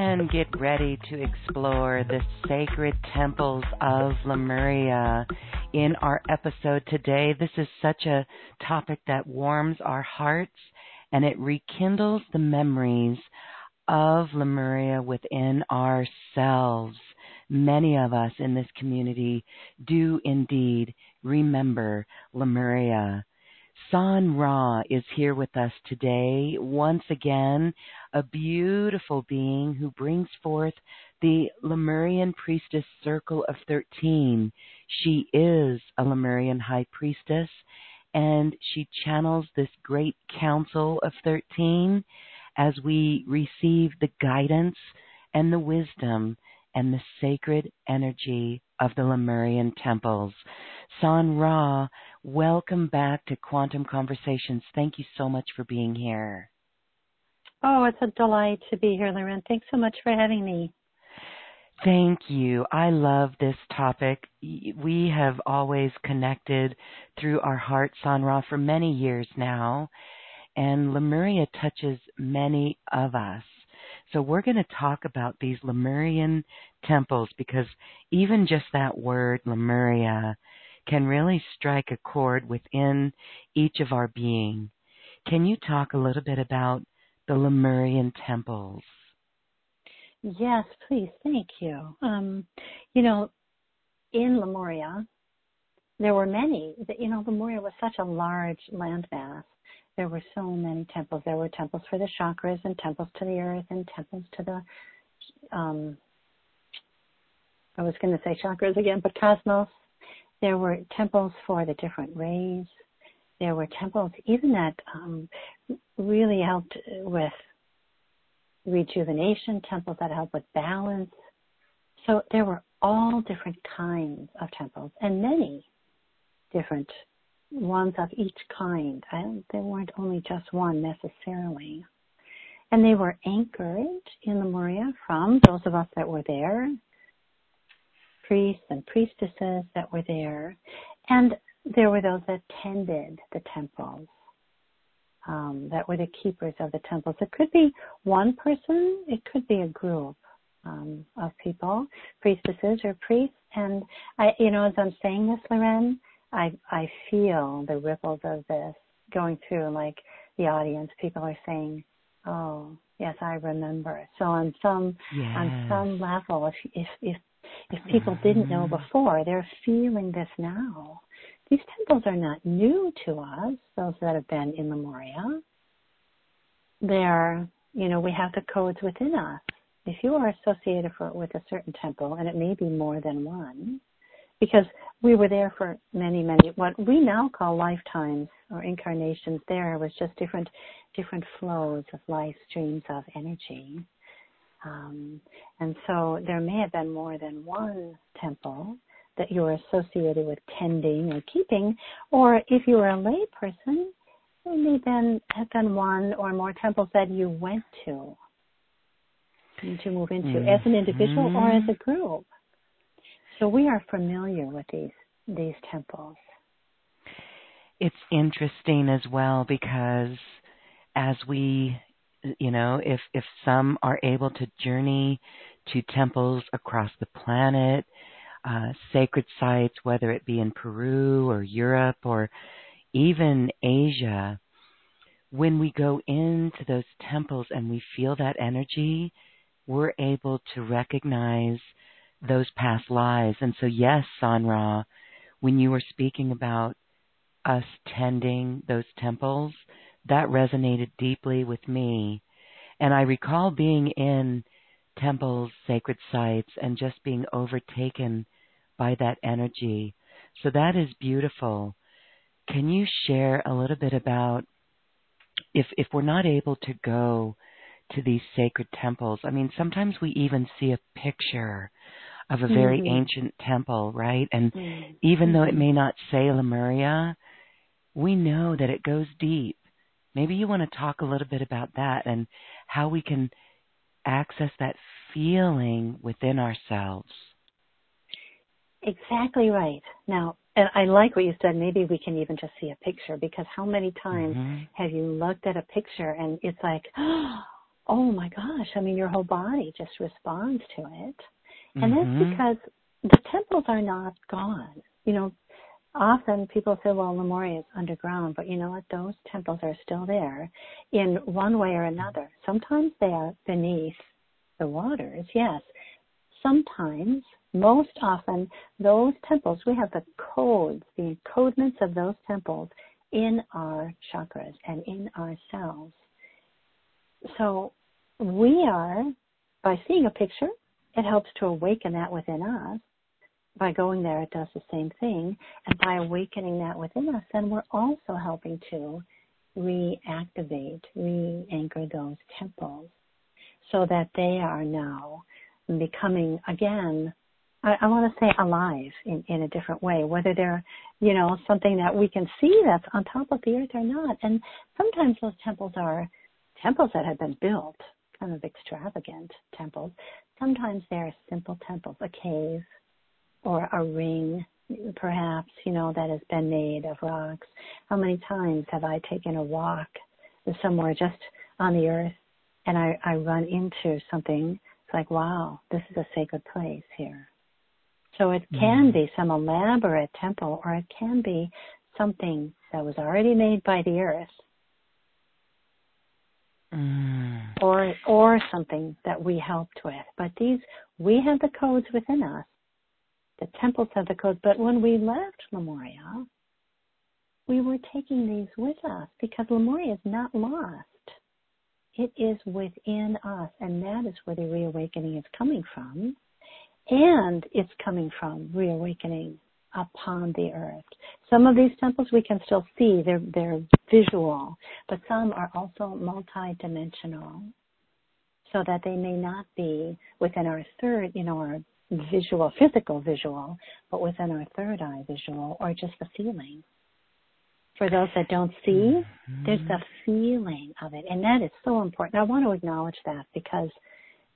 And get ready to explore the sacred temples of Lemuria in our episode today. This is such a topic that warms our hearts and it rekindles the memories of Lemuria within ourselves. Many of us in this community do indeed remember Lemuria. San Ra is here with us today, once again, a beautiful being who brings forth the Lemurian Priestess Circle of 13. She is a Lemurian High Priestess, and she channels this great Council of 13 as we receive the guidance and the wisdom and the sacred energy of the Lemurian temples. San Ra, welcome back to Quantum Conversations. Thank you so much for being here. Oh, it's a delight to be here, Loren. Thanks so much for having me. Thank you. I love this topic. We have always connected through our heart, San Ra, for many years now and Lemuria touches many of us. So we're going to talk about these Lemurian temples because even just that word, Lemuria, can really strike a chord within each of our being. Can you talk a little bit about the Lemurian temples? Yes, please. Thank you. Um, you know, in Lemuria, there were many. You know, Lemuria was such a large landmass there were so many temples. There were temples for the chakras and temples to the earth and temples to the um I was going to say chakras again, but cosmos. There were temples for the different rays. There were temples even that um, really helped with rejuvenation, temples that helped with balance. So there were all different kinds of temples and many different ones of each kind. I, there weren't only just one necessarily. And they were anchored in the Lemuria from those of us that were there, priests and priestesses that were there, and there were those that tended the temples, um, that were the keepers of the temples. It could be one person, it could be a group um, of people, priestesses or priests. And I, you know, as I'm saying this, Loren, I I feel the ripples of this going through like the audience. People are saying, "Oh, yes, I remember." So on some yes. on some level, if if if if people didn't know mm. before, they're feeling this now. These temples are not new to us. Those that have been in Lemuria, they're you know we have the codes within us. If you are associated for, with a certain temple, and it may be more than one, because we were there for many, many what we now call lifetimes or incarnations. There was just different, different flows of life streams of energy, um, and so there may have been more than one temple that you were associated with tending or keeping, or if you were a lay person, There may then have been one or more temples that you went to to move into mm-hmm. as an individual or as a group. So we are familiar with these these temples. It's interesting as well because as we you know, if if some are able to journey to temples across the planet, uh, sacred sites, whether it be in Peru or Europe or even Asia, when we go into those temples and we feel that energy, we're able to recognize those past lives. And so, yes, Sanra, when you were speaking about us tending those temples, that resonated deeply with me. And I recall being in temples, sacred sites, and just being overtaken by that energy. So that is beautiful. Can you share a little bit about if if we're not able to go to these sacred temples? I mean, sometimes we even see a picture of a very mm-hmm. ancient temple, right? And mm-hmm. even though it may not say Lemuria, we know that it goes deep. Maybe you want to talk a little bit about that and how we can access that feeling within ourselves. Exactly right. Now, and I like what you said. Maybe we can even just see a picture because how many times mm-hmm. have you looked at a picture and it's like, oh my gosh, I mean, your whole body just responds to it. And mm-hmm. that's because the temples are not gone. You know, often people say, well, Lemuria is underground, but you know what? Those temples are still there in one way or another. Sometimes they are beneath the waters, yes. Sometimes, most often, those temples, we have the codes, the encodements of those temples in our chakras and in ourselves. So we are, by seeing a picture, it helps to awaken that within us by going there, it does the same thing. And by awakening that within us, then we're also helping to reactivate, re anchor those temples so that they are now becoming again I, I want to say alive in, in a different way, whether they're, you know, something that we can see that's on top of the earth or not. And sometimes those temples are temples that have been built, kind of extravagant temples. Sometimes they're simple temples, a cave, or a ring, perhaps, you know, that has been made of rocks. How many times have I taken a walk somewhere just on the earth and I, I run into something? It's like, wow, this is a sacred place here. So it can mm. be some elaborate temple or it can be something that was already made by the earth. Mm. Or or something that we helped with. But these we have the codes within us the temples have the code. But when we left Lemuria, we were taking these with us because Lemuria is not lost. It is within us, and that is where the reawakening is coming from. And it's coming from reawakening upon the earth. Some of these temples we can still see, they're, they're visual, but some are also multidimensional so that they may not be within our third, you know, our visual, physical visual, but within our third eye visual or just the feeling. For those that don't see, mm-hmm. there's the feeling of it. And that is so important. I want to acknowledge that because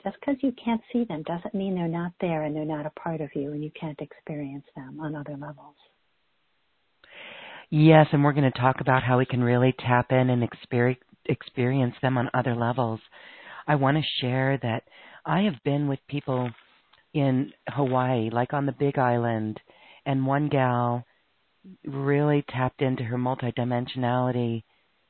just because you can't see them doesn't mean they're not there and they're not a part of you and you can't experience them on other levels. Yes, and we're going to talk about how we can really tap in and experience them on other levels. I want to share that I have been with people in Hawaii, like on the Big Island, and one gal really tapped into her multidimensionality,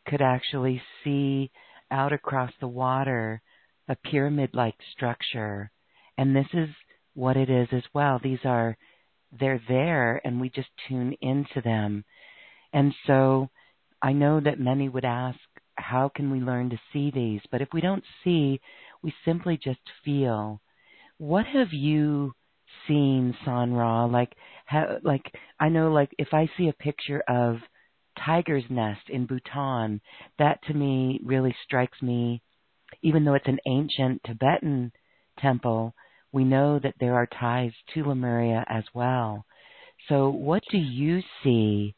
could actually see out across the water a pyramid like structure. And this is what it is as well. These are, they're there and we just tune into them. And so I know that many would ask, how can we learn to see these? But if we don't see, we simply just feel. What have you seen, Sanra? Like, how, like I know, like if I see a picture of tiger's nest in Bhutan, that to me really strikes me. Even though it's an ancient Tibetan temple, we know that there are ties to Lemuria as well. So, what do you see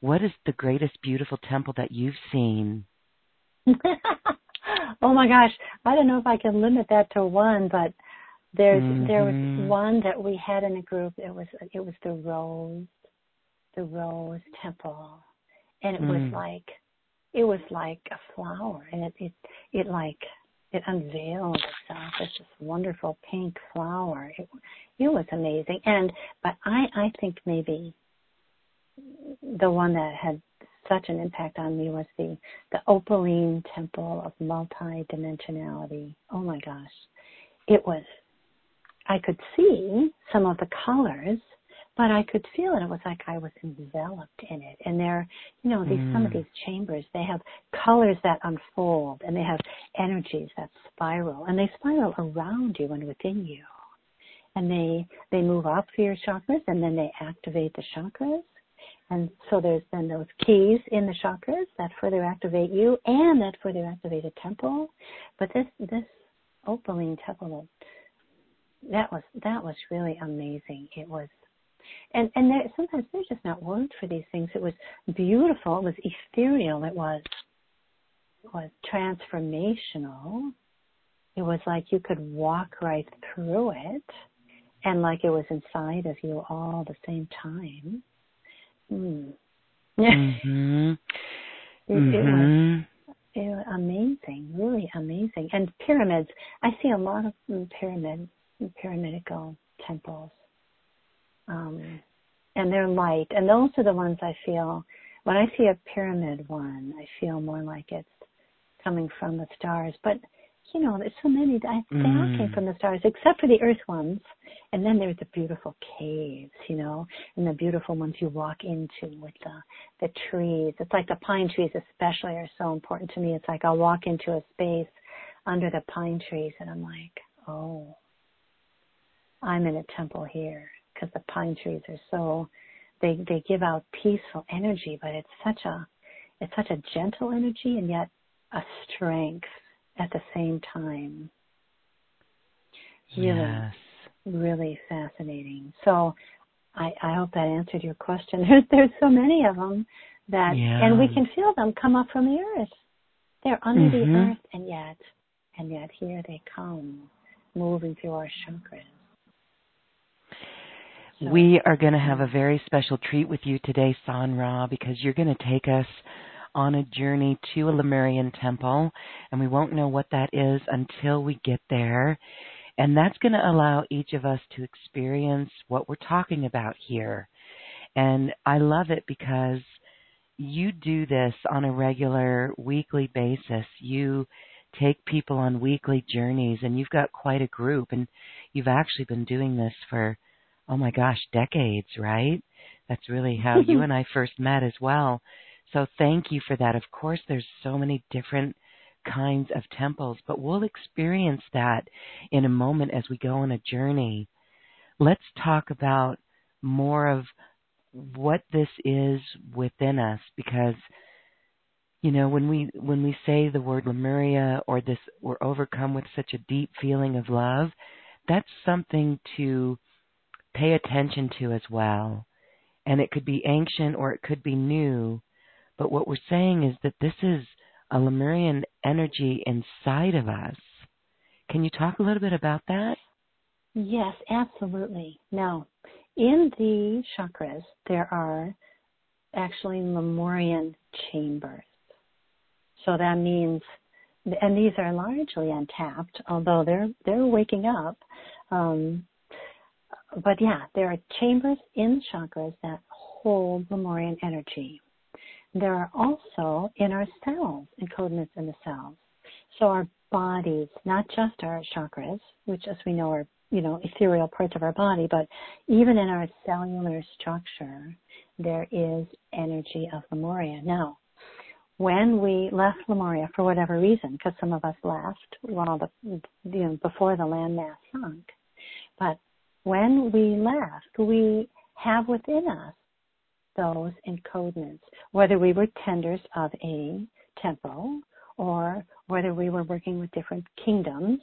what is the greatest beautiful temple that you've seen? oh my gosh, I don't know if I can limit that to one, but there's mm-hmm. there was mm-hmm. one that we had in a group. It was it was the rose, the rose temple, and it mm. was like it was like a flower, and it it it like it unveiled itself as this wonderful pink flower. It it was amazing, and but I I think maybe the one that had such an impact on me was the the opaline temple of multi-dimensionality. Oh my gosh. It was I could see some of the colors, but I could feel it. It was like I was enveloped in it. And there, you know, these mm. some of mm. these chambers, they have colors that unfold and they have energies that spiral and they spiral around you and within you. And they they move up through your chakras and then they activate the chakras and so there's then those keys in the chakras that further activate you and that further activate a temple. But this this opaline temple that was that was really amazing. It was and and there, sometimes there's just not words for these things. It was beautiful. It was ethereal. It was it was transformational. It was like you could walk right through it, and like it was inside of you all the same time. Mm. mm-hmm. it, mm-hmm. it, was, amazing, really amazing. And pyramids, I see a lot of pyramid, pyramidical temples. Um, and they're light. And those are the ones I feel, when I see a pyramid one, I feel more like it's coming from the stars. But you know, there's so many. I, they mm. all came mm. from the stars, except for the Earth ones. And then there's the beautiful caves, you know, and the beautiful ones you walk into with the the trees. It's like the pine trees, especially, are so important to me. It's like I'll walk into a space under the pine trees, and I'm like, oh, I'm in a temple here because the pine trees are so they they give out peaceful energy, but it's such a it's such a gentle energy and yet a strength at the same time. Really, yes. really fascinating. So I, I hope that answered your question. There's there's so many of them that, yeah. and we can feel them come up from the earth. They're under mm-hmm. the earth, and yet, and yet here they come, moving through our chakras. We are going to have a very special treat with you today, San Ra, because you're going to take us on a journey to a Lemurian temple, and we won't know what that is until we get there. And that's going to allow each of us to experience what we're talking about here. And I love it because you do this on a regular weekly basis. You take people on weekly journeys, and you've got quite a group, and you've actually been doing this for, oh my gosh, decades, right? That's really how you and I first met as well. So thank you for that. Of course, there's so many different kinds of temples, but we'll experience that in a moment as we go on a journey. Let's talk about more of what this is within us because you know when we when we say the word lemuria or this we're overcome with such a deep feeling of love that's something to pay attention to as well and it could be ancient or it could be new but what we're saying is that this is a Lemurian energy inside of us. Can you talk a little bit about that? Yes, absolutely. Now, in the chakras, there are actually Lemurian chambers. So that means, and these are largely untapped, although they're they're waking up. Um, but yeah, there are chambers in chakras that hold Lemurian energy there are also in our cells encodements in the cells. So our bodies, not just our chakras, which as we know are, you know, ethereal parts of our body, but even in our cellular structure, there is energy of Lemuria. Now, when we left Lemuria for whatever reason, because some of us left while the, you know, before the landmass sunk, but when we left, we have within us those encodements, whether we were tenders of a temple or whether we were working with different kingdoms,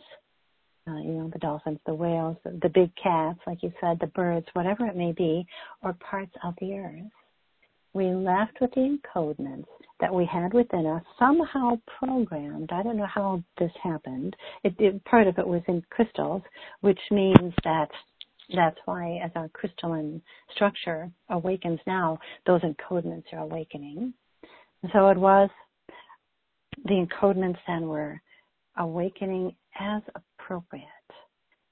uh, you know, the dolphins, the whales, the, the big cats, like you said, the birds, whatever it may be, or parts of the earth. we left with the encodements that we had within us, somehow programmed. I don't know how this happened. It, it, part of it was in crystals, which means that that's why as our crystalline structure awakens now, those encodements are awakening. so it was the encodements then were awakening as appropriate.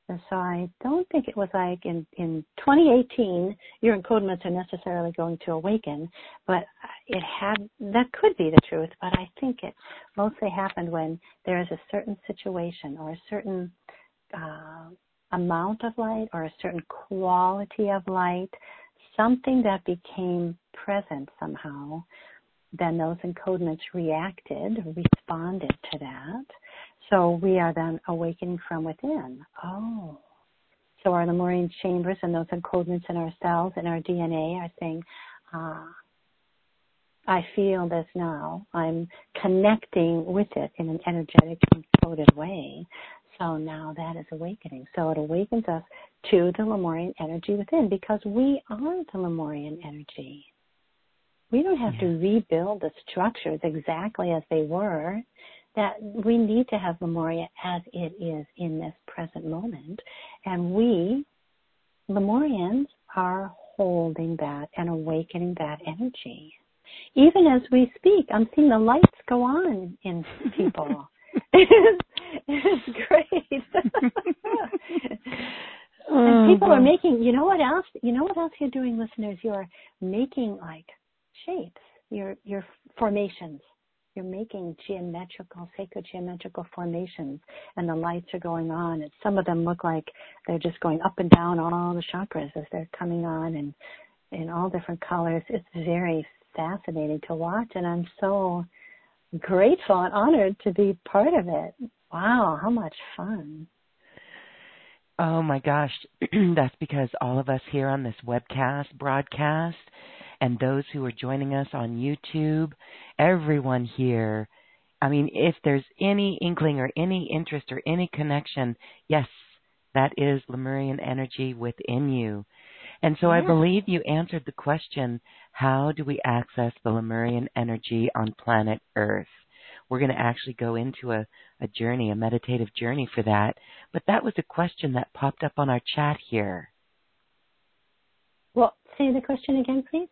And so I don't think it was like in, in 2018, your encodements are necessarily going to awaken, but it had, that could be the truth, but I think it mostly happened when there is a certain situation or a certain uh, amount of light or a certain quality of light, something that became present somehow, then those encodements reacted, responded to that. So we are then awakening from within. Oh. So our Lemurian chambers and those encodements in our cells and our DNA are saying, ah, I feel this now. I'm connecting with it in an energetic, encoded way. So now that is awakening. So it awakens us to the Lemurian energy within because we are the Lemurian energy. We don't have yeah. to rebuild the structures exactly as they were. That we need to have Lemuria as it is in this present moment. And we, Lemurians, are holding that and awakening that energy. Even as we speak, I'm seeing the lights go on in people. it's great. Oh, and people are making, you know what else? You know what else you're doing, listeners? You're making like shapes, your your formations. You're making geometrical, sacred geometrical formations, and the lights are going on. And some of them look like they're just going up and down on all the chakras as they're coming on, and in all different colors. It's very fascinating to watch, and I'm so grateful and honored to be part of it. Wow, how much fun. Oh my gosh, that's because all of us here on this webcast broadcast and those who are joining us on YouTube, everyone here, I mean, if there's any inkling or any interest or any connection, yes, that is Lemurian energy within you. And so yeah. I believe you answered the question how do we access the Lemurian energy on planet Earth? We're going to actually go into a, a journey, a meditative journey for that. But that was a question that popped up on our chat here. Well, say the question again, please.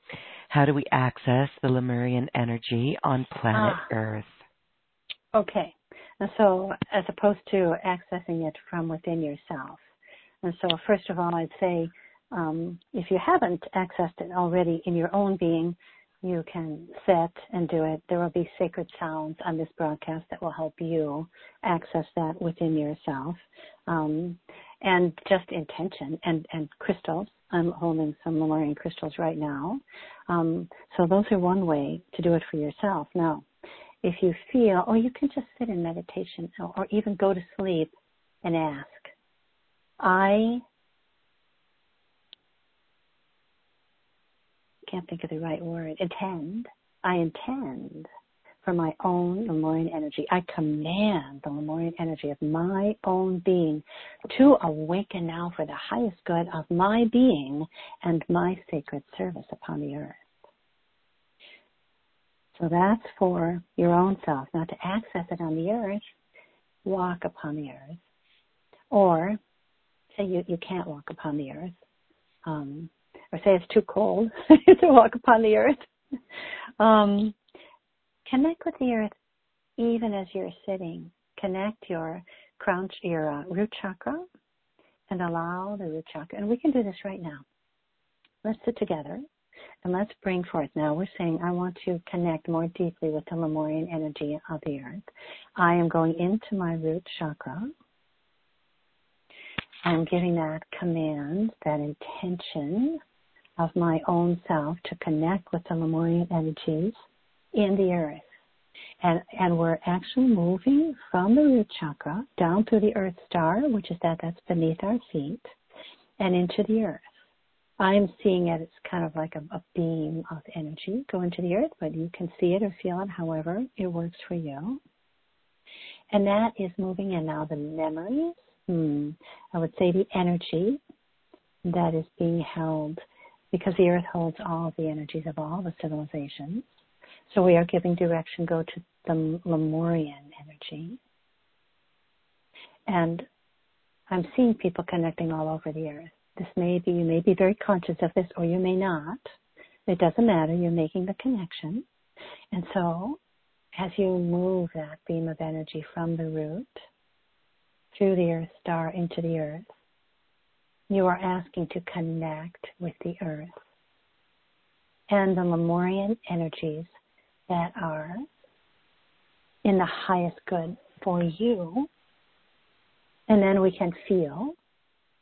How do we access the Lemurian energy on planet ah. Earth? Okay. And so, as opposed to accessing it from within yourself. And so, first of all, I'd say um, if you haven't accessed it already in your own being, you can sit and do it. There will be sacred sounds on this broadcast that will help you access that within yourself. Um, and just intention and, and crystals. I'm holding some Lemurian crystals right now. Um, so those are one way to do it for yourself. Now, if you feel, or you can just sit in meditation or even go to sleep and ask, I can't think of the right word, intend, I intend for my own Lemurian energy. I command the Lemurian energy of my own being to awaken now for the highest good of my being and my sacred service upon the earth. So that's for your own self. Now to access it on the earth, walk upon the earth. Or say you, you can't walk upon the earth. Um, or say it's too cold to walk upon the earth. Um, connect with the earth even as you're sitting. Connect your crown, your uh, root chakra, and allow the root chakra. And we can do this right now. Let's sit together and let's bring forth. Now we're saying, I want to connect more deeply with the Lemurian energy of the earth. I am going into my root chakra. I'm giving that command, that intention of my own self to connect with the Lemurian energies in the earth. And, and we're actually moving from the root chakra down through the earth star, which is that that's beneath our feet, and into the earth. I'm seeing it as kind of like a, a beam of energy go into the earth, but you can see it or feel it however it works for you. And that is moving in now the memories, hmm, I would say the energy that is being held because the earth holds all the energies of all the civilizations. So we are giving direction go to the Lemurian energy. And I'm seeing people connecting all over the earth. This may be, you may be very conscious of this or you may not. It doesn't matter. You're making the connection. And so as you move that beam of energy from the root through the earth star into the earth, you are asking to connect with the earth and the Lemurian energies that are in the highest good for you. And then we can feel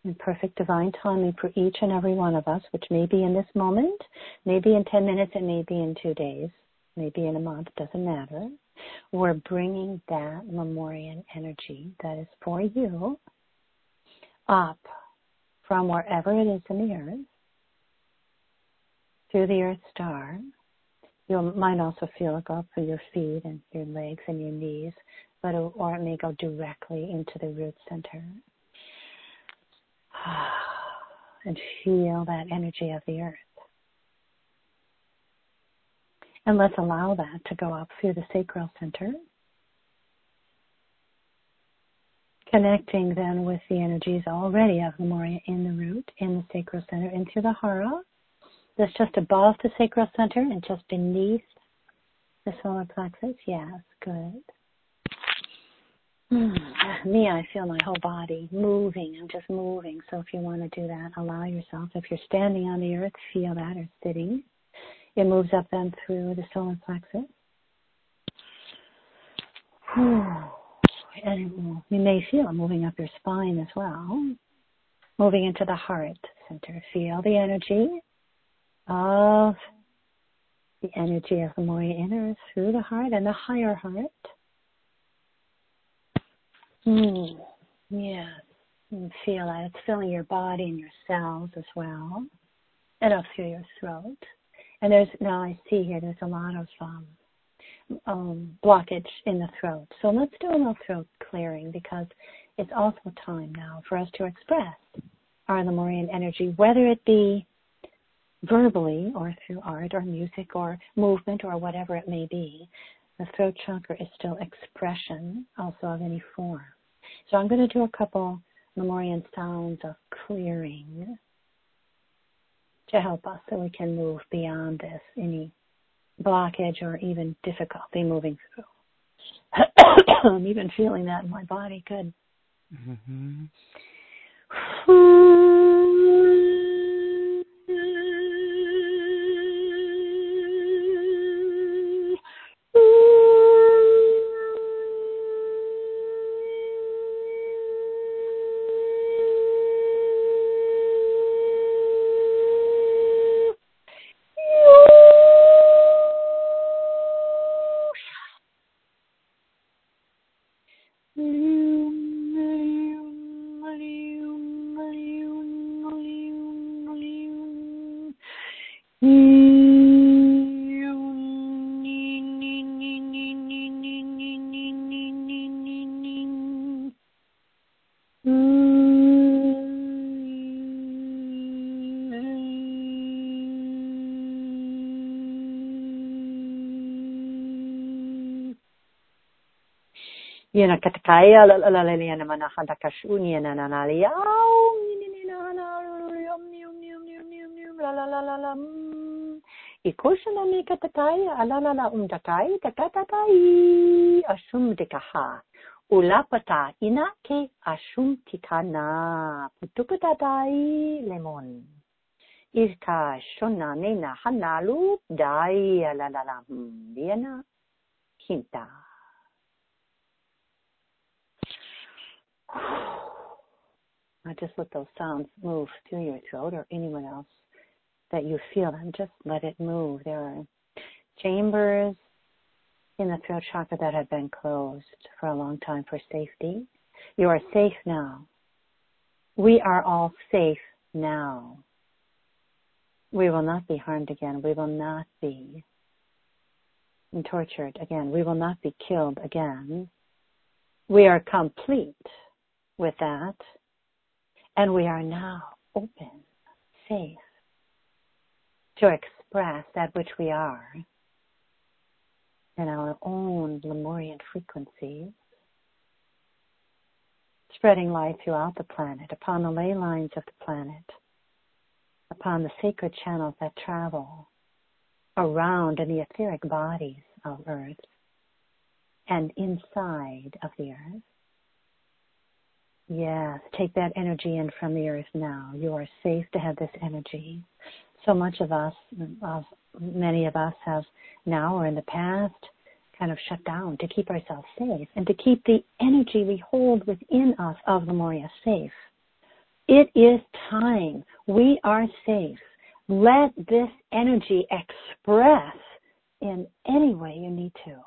in perfect divine timing for each and every one of us, which may be in this moment, maybe in 10 minutes, it may be in two days, maybe in a month, doesn't matter. We're bringing that Lemurian energy that is for you up from wherever it is in the earth through the earth star. You might also feel it go up through your feet and your legs and your knees, but it, or it may go directly into the root center. And feel that energy of the earth. And let's allow that to go up through the sacral center. Connecting then with the energies already of Lemuria in the root, in the sacral center, into the hara. That's just above the sacral center and just beneath the solar plexus. Yes, good. Mm. Me, I feel my whole body moving. I'm just moving. So if you want to do that, allow yourself. If you're standing on the earth, feel that or sitting. It moves up then through the solar plexus. And you may feel it moving up your spine as well. Moving into the heart center. Feel the energy of the energy of the more inner through the heart and the higher heart. Mm, yes. Feel that it's filling your body and your cells as well. And up through your throat. And there's now I see here there's a lot of um, um, blockage in the throat. So let's do a little throat clearing because it's also time now for us to express our Lemurian energy, whether it be verbally or through art or music or movement or whatever it may be. The throat chakra is still expression also of any form. So I'm going to do a couple Lemurian sounds of clearing to help us so we can move beyond this, any blockage or even difficulty moving through. I'm even feeling that in my body. Good. Mm-hmm. Dekaha ulapata ina ke tikana lemon shona nena hanalu dai hinta Now just let those sounds move through your throat or anyone else that you feel them. Just let it move. There are chambers in the throat chakra that have been closed for a long time for safety. You are safe now. We are all safe now. We will not be harmed again. We will not be tortured again. We will not be killed again. We are complete with that. And we are now open, safe, to express that which we are in our own Lemurian frequencies, spreading light throughout the planet, upon the ley lines of the planet, upon the sacred channels that travel around in the etheric bodies of Earth and inside of the Earth. Yes, take that energy in from the earth now. You are safe to have this energy. So much of us, of many of us have now or in the past kind of shut down to keep ourselves safe and to keep the energy we hold within us of Lemuria safe. It is time. We are safe. Let this energy express in any way you need to.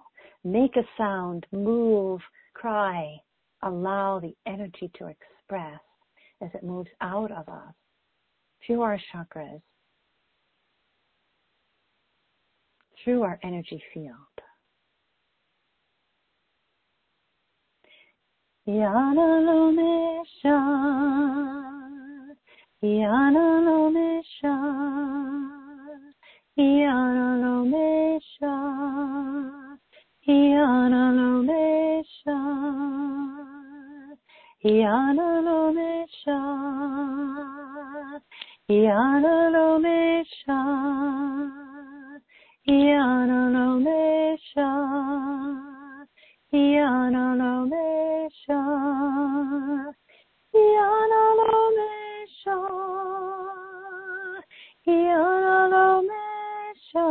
Make a sound, move, cry, allow the energy to express as it moves out of us through our chakras, through our energy field. Yana Lomesha, Yana Lomesha, Yana Lomesha, Yana Lomesha. Yanalomisha, Yanalomisha, Yanalomisha, Yanalomisha, Yanalomisha, Yanalomisha,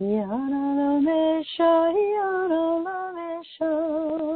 Yanalomisha, Yanalomisha.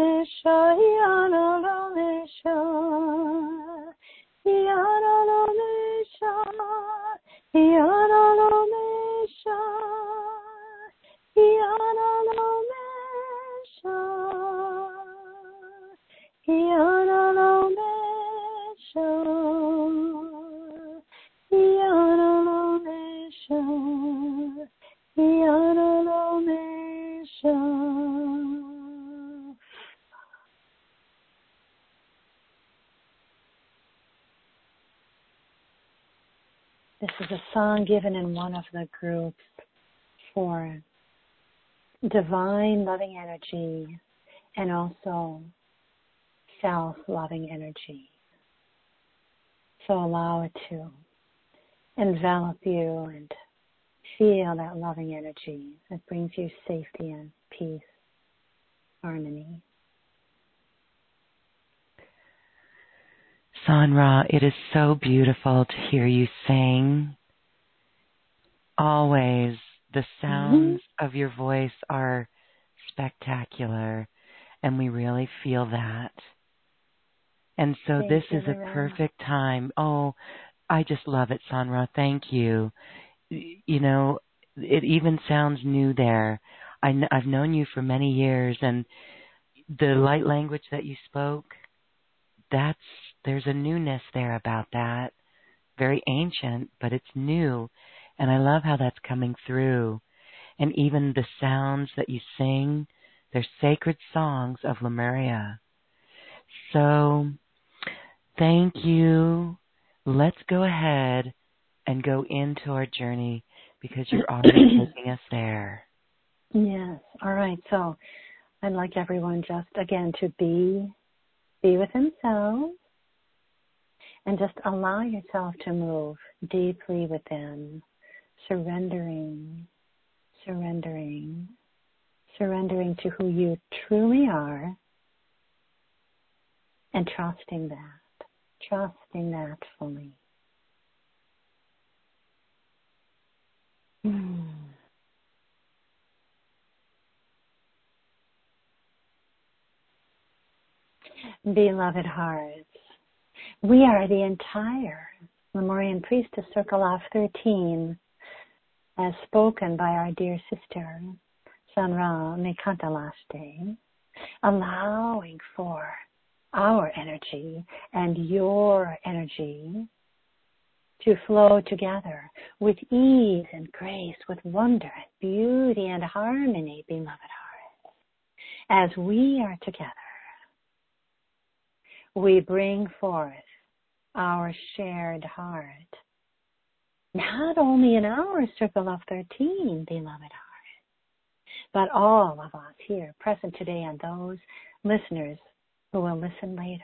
Is a song given in one of the groups for divine loving energy and also self loving energy. So allow it to envelop you and feel that loving energy that brings you safety and peace, harmony. Sanra, it is so beautiful to hear you sing. Always the sounds mm-hmm. of your voice are spectacular, and we really feel that. And so Thank this is a perfect time. Oh, I just love it, Sanra. Thank you. You know, it even sounds new there. I, I've known you for many years, and the light language that you spoke, that's there's a newness there about that. Very ancient, but it's new. And I love how that's coming through. And even the sounds that you sing, they're sacred songs of Lemuria. So, thank you. Let's go ahead and go into our journey because you're already taking us there. Yes. All right. So, I'd like everyone just again to be be with themselves and just allow yourself to move deeply within, surrendering, surrendering, surrendering to who you truly are and trusting that, trusting that fully. Hmm. Beloved hearts, we are the entire Lemurian Priestess Circle of 13 as spoken by our dear sister Sanra Mekantalaste, allowing for our energy and your energy to flow together with ease and grace, with wonder and beauty and harmony, beloved heart. As we are together, we bring forth our shared heart. Not only in our circle of 13, beloved heart, but all of us here present today and those listeners who will listen later.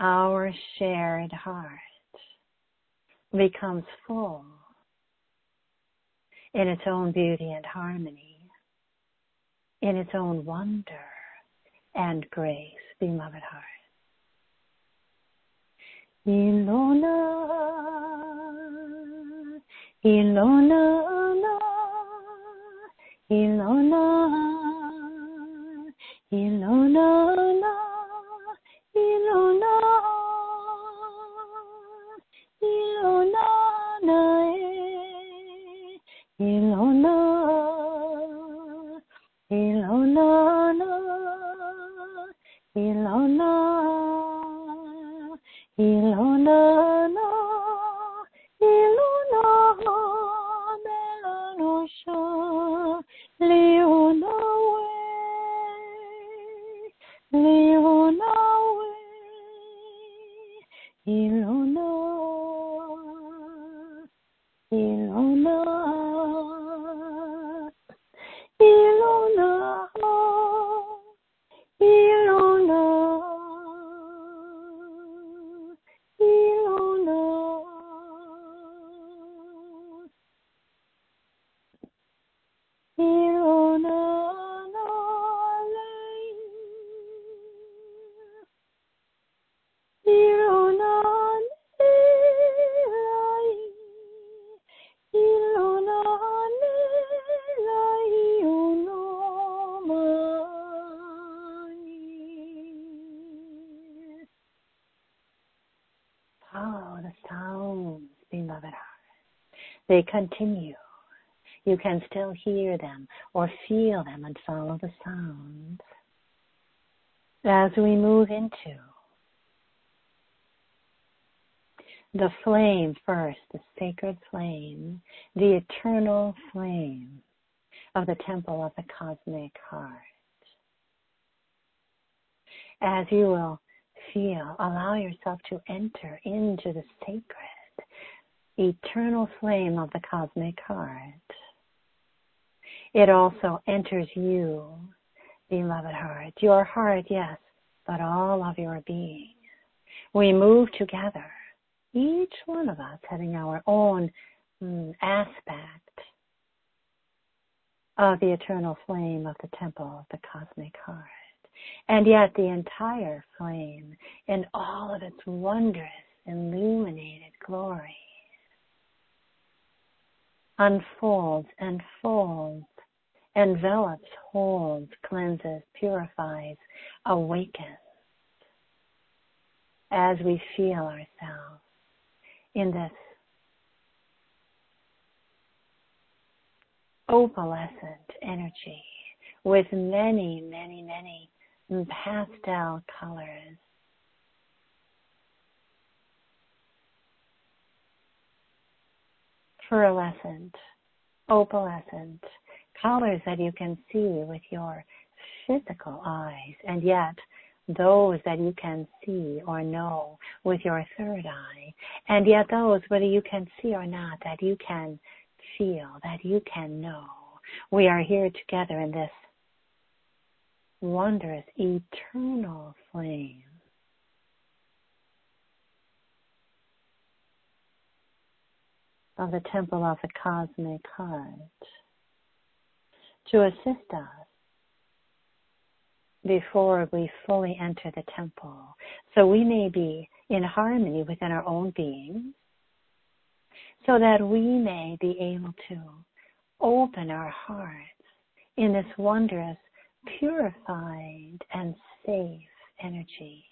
Our shared heart becomes full in its own beauty and harmony, in its own wonder and grace, beloved heart. Ilona, Ilona, Ilona. Ilona, continue. You can still hear them or feel them and follow the sounds. As we move into the flame first, the sacred flame, the eternal flame of the temple of the cosmic heart. As you will feel, allow yourself to enter into the sacred, eternal flame of the cosmic heart. It also enters you, beloved heart, your heart, yes, but all of your being. We move together each one of us having our own mm, aspect of the eternal flame of the temple of the cosmic heart. And yet the entire flame in all of its wondrous illuminated glory unfolds and folds, envelops, holds, cleanses, purifies, awakens as we feel ourselves in this opalescent energy with many, many, many pastel colors. Pearlescent, opalescent, colors that you can see with your physical eyes, and yet those that you can see or know with your third eye, and yet those, whether you can see or not, that you can feel, that you can know. We are here together in this wondrous, eternal flame. Of the temple of the cosmic heart to assist us before we fully enter the temple. So we may be in harmony within our own being so that we may be able to open our hearts in this wondrous, purified, and safe energy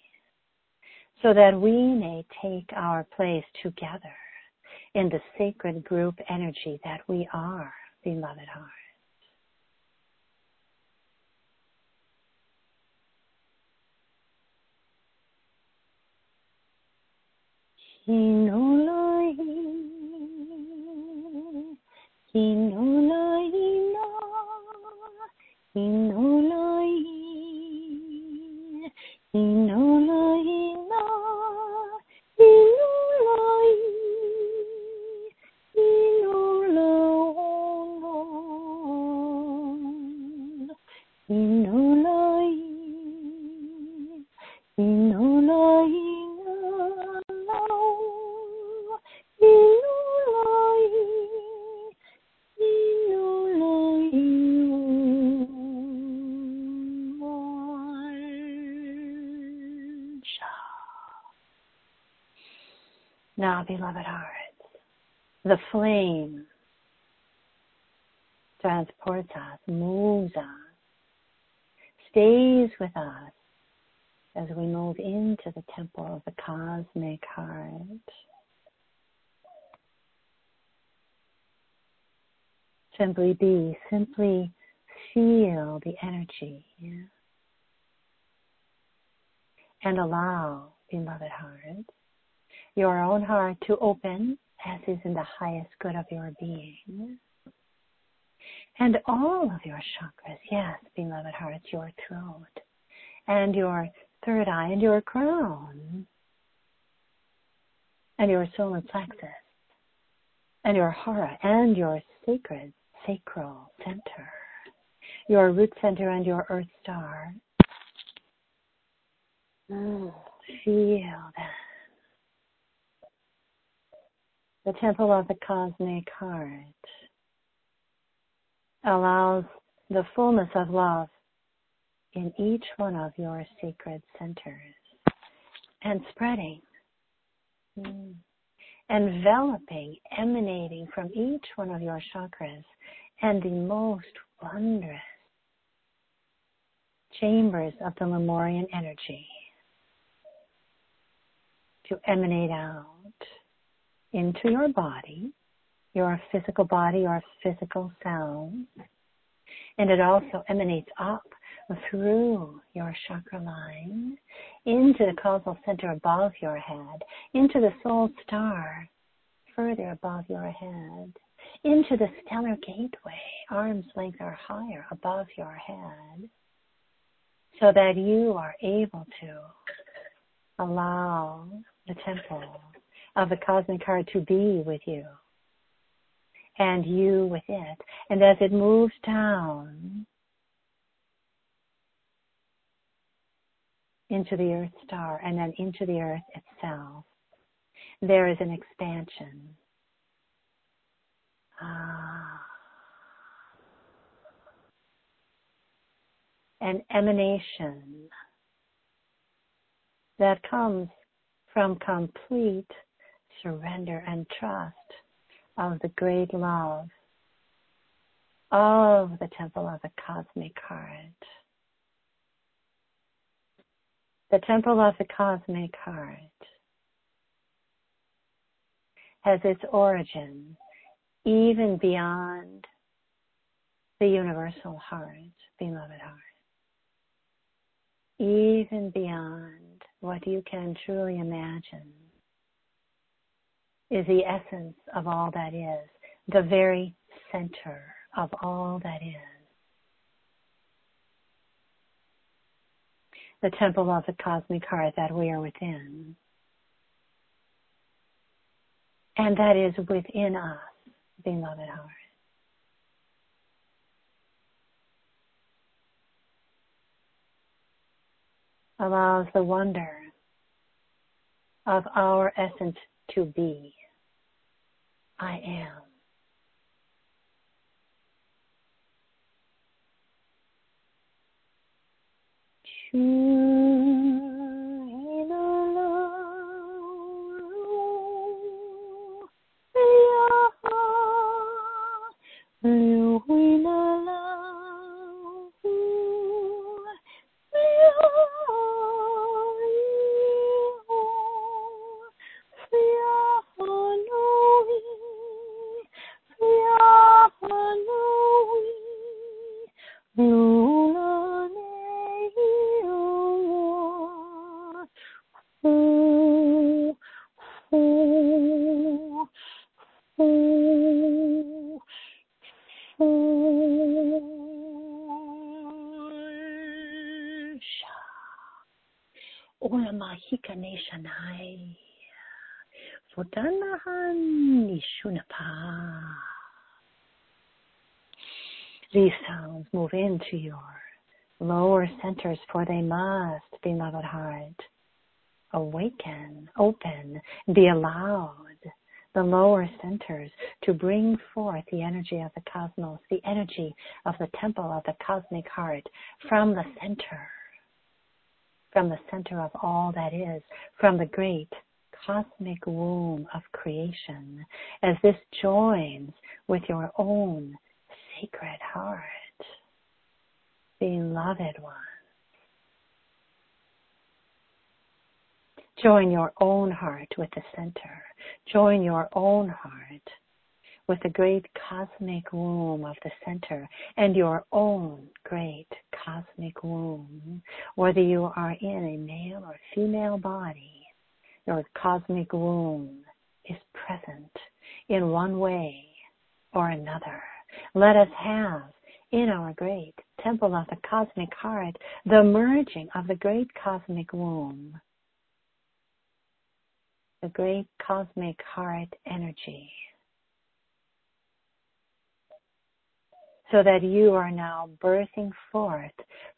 so that we may take our place together in the sacred group energy that we are, beloved heart. Hinolai, hinolai na, hinolai, hinolai. The flame transports us, moves us, stays with us as we move into the temple of the cosmic heart. Simply be, simply feel the energy and allow, beloved heart, your own heart to open as is in the highest good of your being. And all of your chakras, yes, beloved heart, your throat and your third eye and your crown and your solar plexus and your hara and your sacred sacral center, your root center and your earth star. Mm, feel that. The temple of the cosmic heart allows the fullness of love in each one of your sacred centers and spreading, mm, enveloping, emanating from each one of your chakras and the most wondrous chambers of the Lemurian energy to emanate out into your body, your physical body, your physical sound. And it also emanates up through your chakra line into the causal center above your head, into the soul star further above your head, into the stellar gateway, arm's length or higher above your head, so that you are able to allow the temple of the cosmic heart to be with you and you with it. And as it moves down into the earth star and then into the earth itself, there is an expansion. Ah. An emanation that comes from complete surrender and trust of the great love of the temple of the cosmic heart. The temple of the cosmic heart has its origin even beyond the universal heart, beloved heart. Even beyond what you can truly imagine is the essence of all that is, the very center of all that is. The temple of the cosmic heart that we are within. And that is within us, beloved heart. Allows the wonder of our essence to be. I am. Choose Nishunapa. These sounds move into your lower centers, for they must, beloved heart, awaken, open, be allowed the lower centers to bring forth the energy of the cosmos, the energy of the temple of the cosmic heart from the center, from the center of all that is, from the great cosmic womb of creation, as this joins with your own sacred heart, beloved one. Join your own heart with the center. Join your own heart with the great cosmic womb of the center and your own great cosmic womb. Whether you are in a male or female body, your cosmic womb is present in one way or another. Let us have in our great temple of the cosmic heart the merging of the great cosmic womb the great cosmic heart energy. So that you are now birthing forth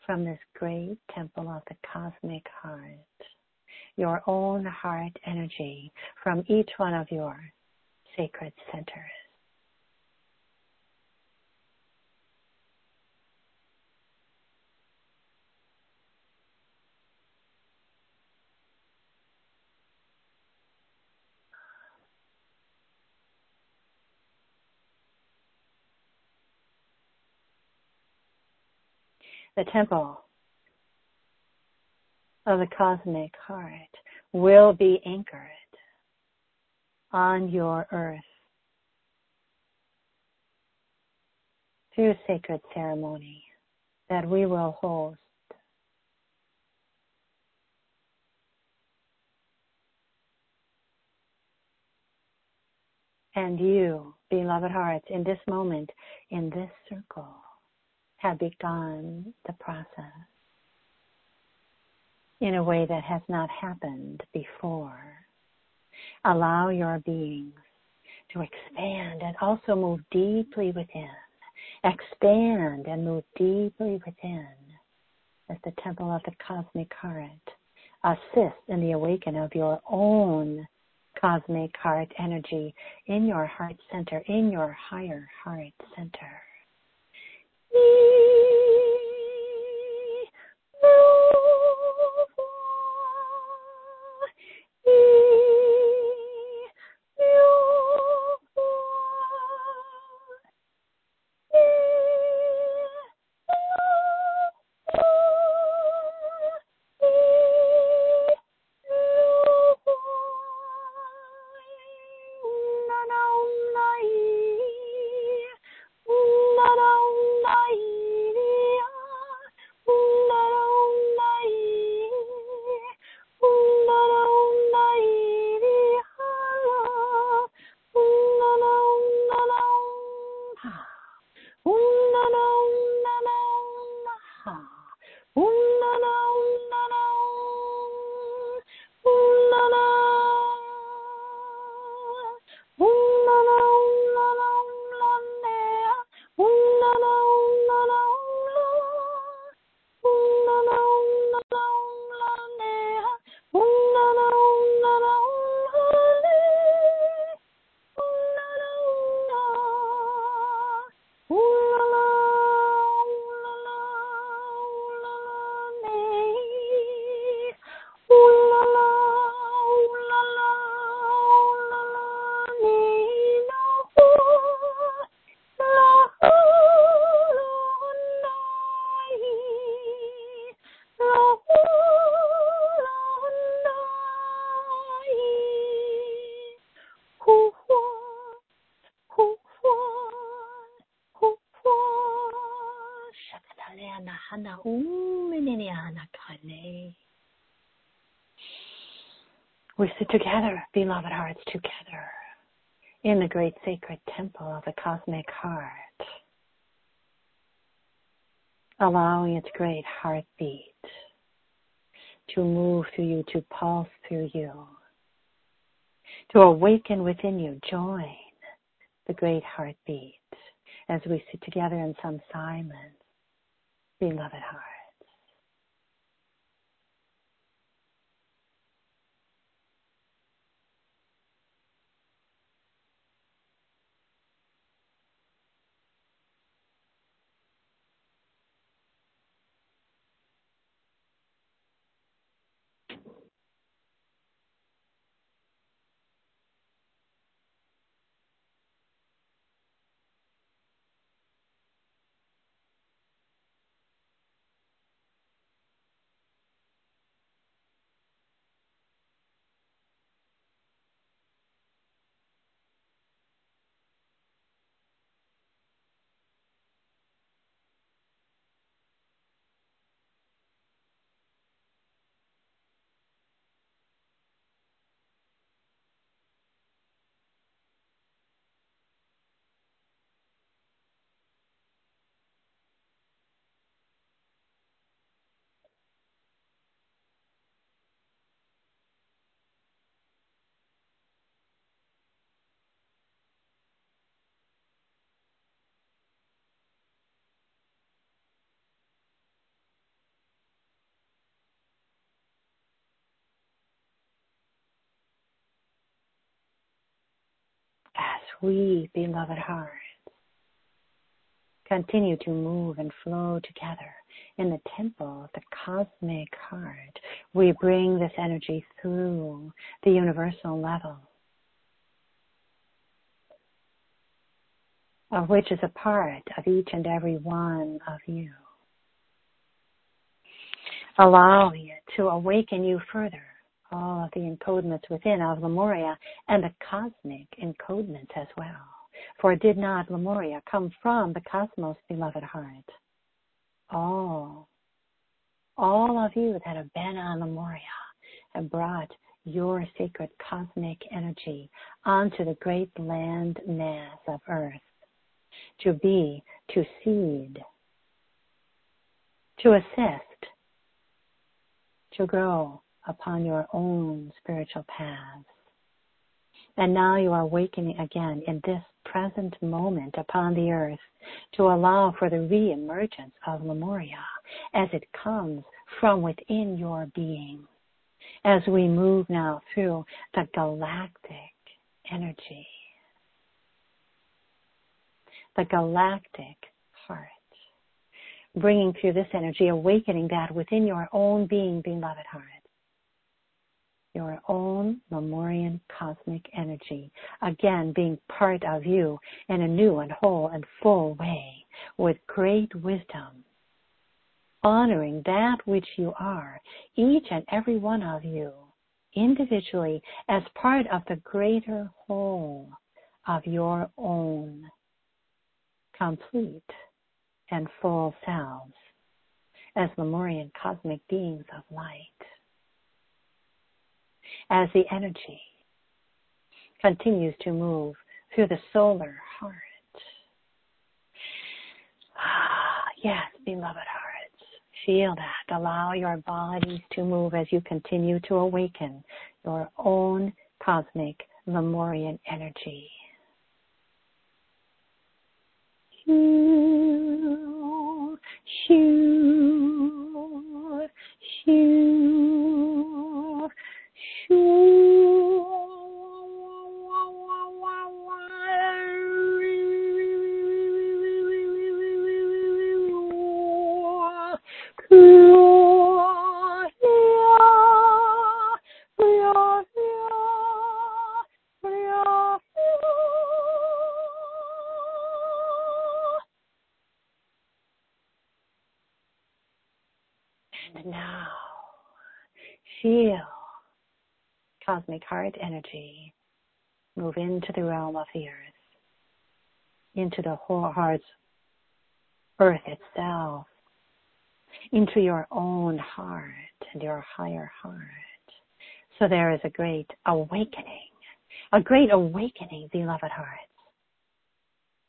from this great temple of the cosmic heart, your own heart energy from each one of your sacred centers. The temple of the cosmic heart will be anchored on your earth through sacred ceremony that we will host. And you, beloved hearts, in this moment, in this circle, have begun the process in a way that has not happened before. Allow your beings to expand and also move deeply within. Expand and move deeply within as the temple of the cosmic heart assists in the awakening of your own cosmic heart energy in your heart center, in your higher heart center. We together, beloved hearts, together in the great sacred temple of the cosmic heart, allowing its great heartbeat to move through you, to pulse through you, to awaken within you. Join the great heartbeat as we sit together in some silence, beloved heart. as we, beloved hearts, continue to move and flow together in the temple of the cosmic heart, we bring this energy through the universal level, of which is a part of each and every one of you. Allowing it to awaken you further all of the encodements within of Lemuria and the cosmic encodements as well. For did not Lemuria come from the cosmos, beloved heart? All, all of you that have been on Lemuria have brought your sacred cosmic energy onto the great land mass of earth to be, to seed, to assist, to grow, upon your own spiritual paths. And now you are awakening again in this present moment upon the earth to allow for the re-emergence of Lemuria as it comes from within your being. As we move now through the galactic energy, the galactic heart, bringing through this energy, awakening that within your own being, beloved heart your own Lemurian cosmic energy, again being part of you in a new and whole and full way with great wisdom, honoring that which you are, each and every one of you, individually as part of the greater whole of your own complete and full selves as Lemurian cosmic beings of light as the energy continues to move through the solar heart. Ah, yes, beloved hearts, feel that. Allow your bodies to move as you continue to awaken your own cosmic Lemurian energy. Shoo, shoo, shoo, and now feel cosmic heart energy move into the realm of the earth, into the whole heart's earth itself, into your own heart and your higher heart. So there is a great awakening, a great awakening, beloved hearts,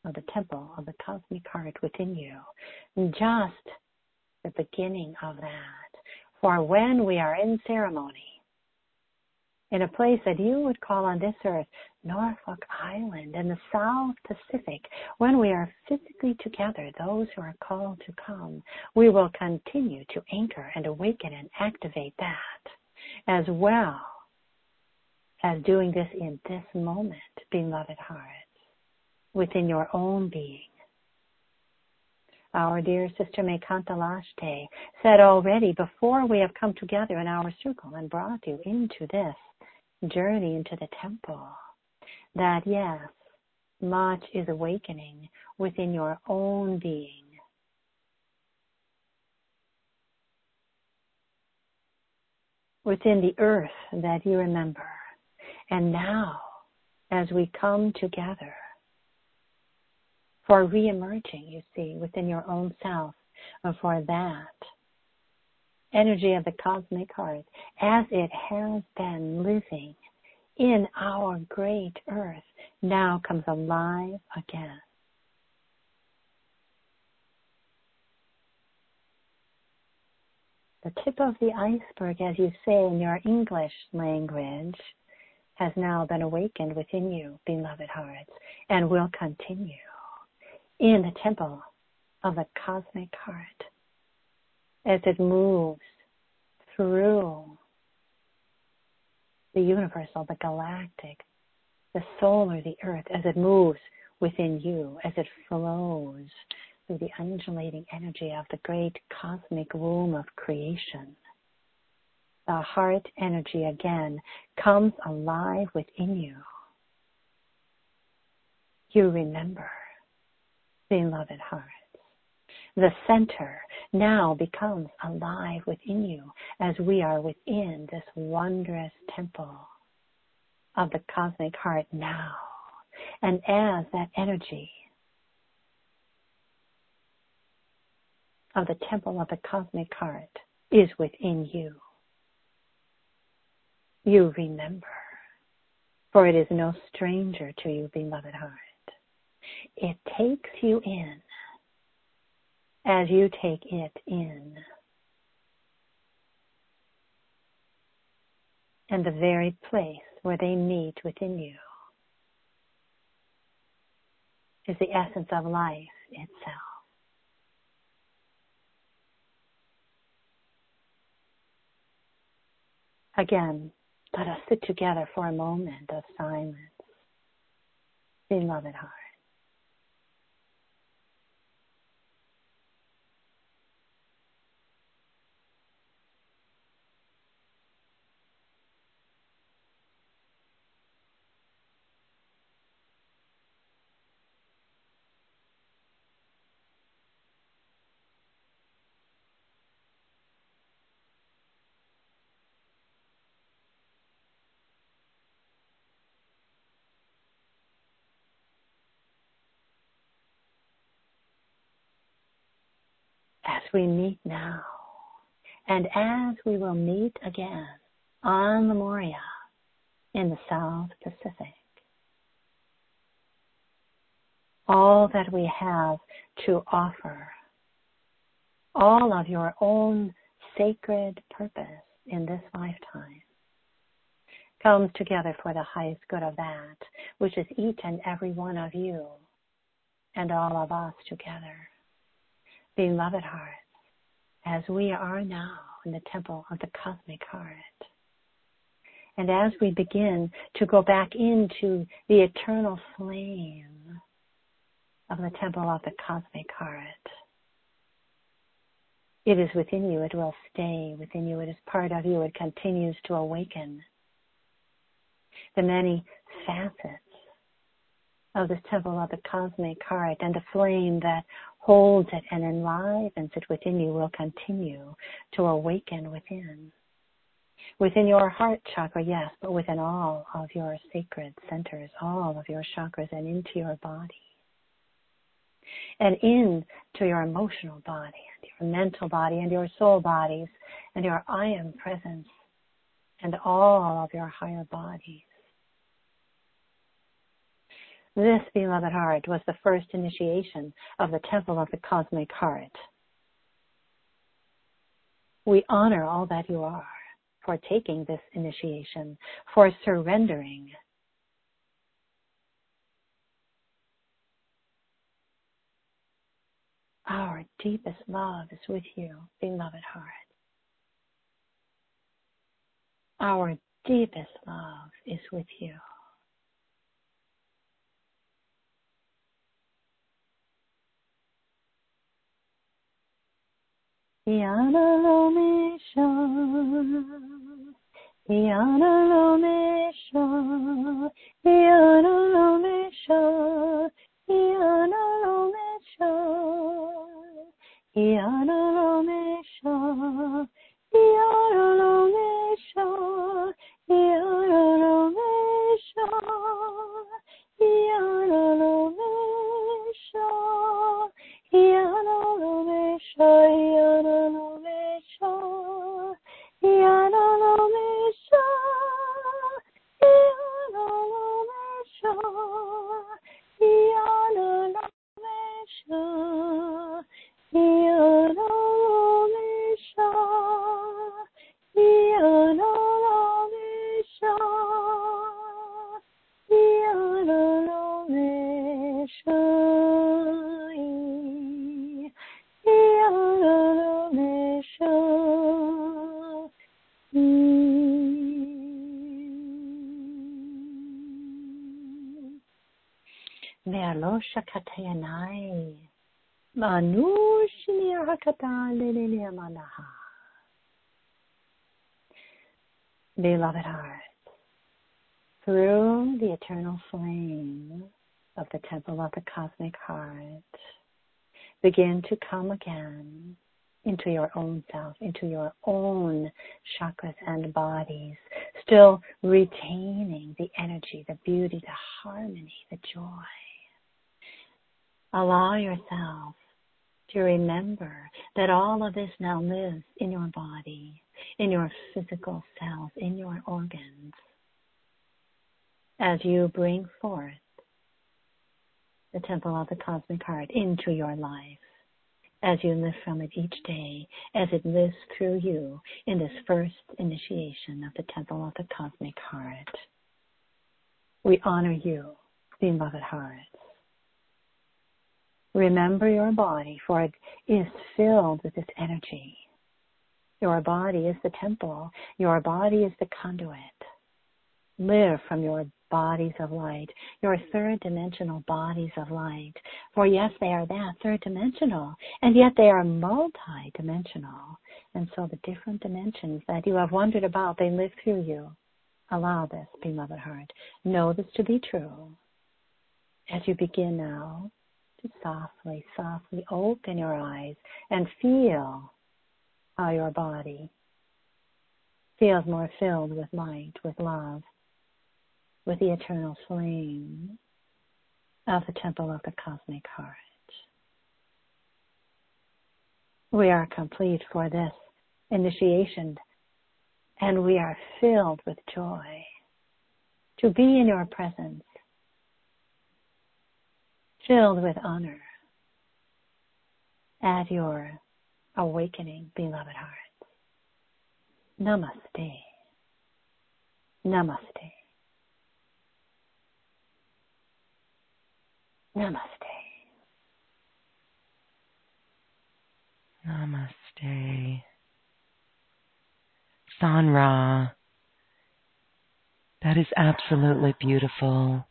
of the temple of the cosmic heart within you. And just the beginning of that For when we are in ceremony, in a place that you would call on this earth Norfolk Island in the South Pacific, when we are physically together, those who are called to come, we will continue to anchor and awaken and activate that, as well as doing this in this moment, beloved hearts, within your own being. Our dear sister Mekanta Lashte said already before we have come together in our circle and brought you into this journey into the temple that yes, much is awakening within your own being. Within the earth that you remember. And now, as we come together for re-emerging, you see, within your own self, for that energy of the cosmic heart as it has been living in our great earth now comes alive again. The tip of the iceberg, as you say in your English language, has now been awakened within you, beloved hearts, and will continue in the temple of the cosmic heart as it moves through the universal, the galactic, the solar, the earth, as it moves within you, as it flows through the undulating energy of the great cosmic womb of creation. The heart energy again comes alive within you. You remember, beloved heart the center now becomes alive within you as we are within this wondrous temple of the cosmic heart now. And as that energy of the temple of the cosmic heart is within you, you remember, for it is no stranger to you, beloved heart. It takes you in as you take it in. And the very place where they meet within you is the essence of life itself. Again, let us sit together for a moment of silence. Beloved heart. as we meet now and as we will meet again on the Lemuria in the South Pacific. All that we have to offer, all of your own sacred purpose in this lifetime comes together for the highest good of that, which is each and every one of you and all of us together beloved hearts, as we are now in the temple of the cosmic heart. And as we begin to go back into the eternal flame of the temple of the cosmic heart, it is within you, it will stay within you, it is part of you, it continues to awaken the many facets of the temple of the cosmic heart and the flame that holds it and enlivens it within you will continue to awaken within. Within your heart chakra, yes, but within all of your sacred centers, all of your chakras and into your body. And into your emotional body and your mental body and your soul bodies and your I am presence and all of your higher bodies. This, beloved heart, was the first initiation of the temple of the cosmic heart. We honor all that you are for taking this initiation, for surrendering. Our deepest love is with you, beloved heart. Our deepest love is with you. Yanalomisha, Yanalomisha, Yanalomisha, Yanalomisha, Yanalomisha, Yanalomisha. Begin to come again into your own self, into your own chakras and bodies, still retaining the energy, the beauty, the harmony, the joy. Allow yourself to remember that all of this now lives in your body, in your physical cells, in your organs. As you bring forth the temple of the cosmic heart into your life, as you live from it each day, as it lives through you in this first initiation of the temple of the cosmic heart. We honor you, beloved hearts. Remember your body, for it is filled with this energy. Your body is the temple. Your body is the conduit. Live from your bodies of light, your third dimensional bodies of light. For yes, they are that third dimensional, and yet they are multi dimensional. And so the different dimensions that you have wondered about, they live through you. Allow this, beloved heart. Know this to be true. As you begin now to softly, softly open your eyes and feel how your body feels more filled with light, with love, with the eternal flame of the temple of the cosmic heart. We are complete for this initiation and we are filled with joy to be in your presence, filled with honor at your awakening, beloved hearts. Namaste. Namaste. Namaste. Namaste. Sanra. That is absolutely beautiful,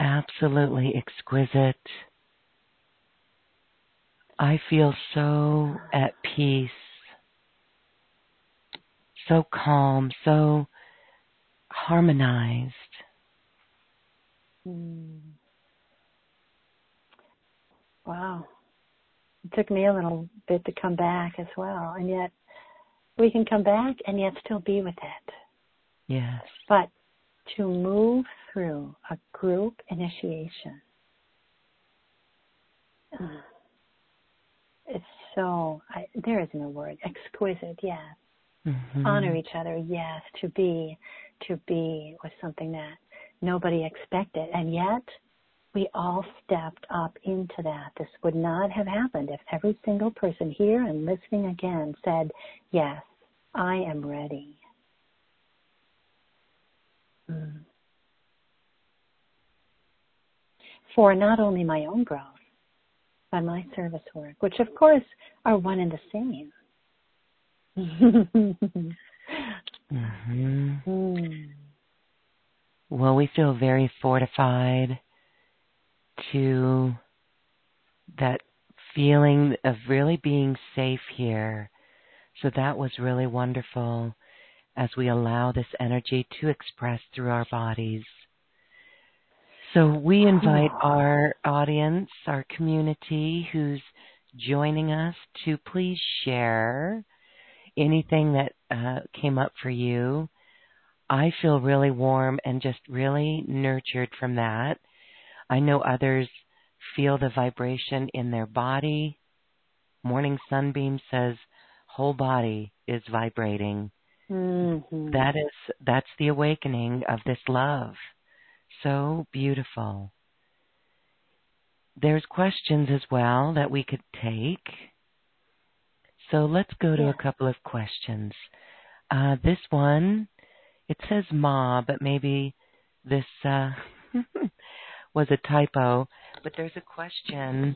absolutely exquisite. I feel so at peace, so calm, so harmonized. Mm. Wow. It took me a little bit to come back as well, and yet we can come back and yet still be with it. Yes. But to move through a group initiation, uh, it's so, I, there is no word, exquisite, yes. Mm-hmm. Honor each other, yes. To be, to be was something that nobody expected. And yet, we all stepped up into that. This would not have happened if every single person here and listening again said, Yes, I am ready. Mm. For not only my own growth, but my service work, which of course are one and the same. mm-hmm. mm. Well, we feel very fortified to that feeling of really being safe here. So that was really wonderful as we allow this energy to express through our bodies. So we invite our audience, our community who's joining us to please share anything that uh, came up for you. I feel really warm and just really nurtured from that. I know others feel the vibration in their body. Morning Sunbeam says whole body is vibrating. Mm-hmm. That is that's the awakening of this love. So beautiful. There's questions as well that we could take. So let's go to yeah. a couple of questions. Uh, this one, it says Ma, but maybe this uh, was a typo, but there's a question,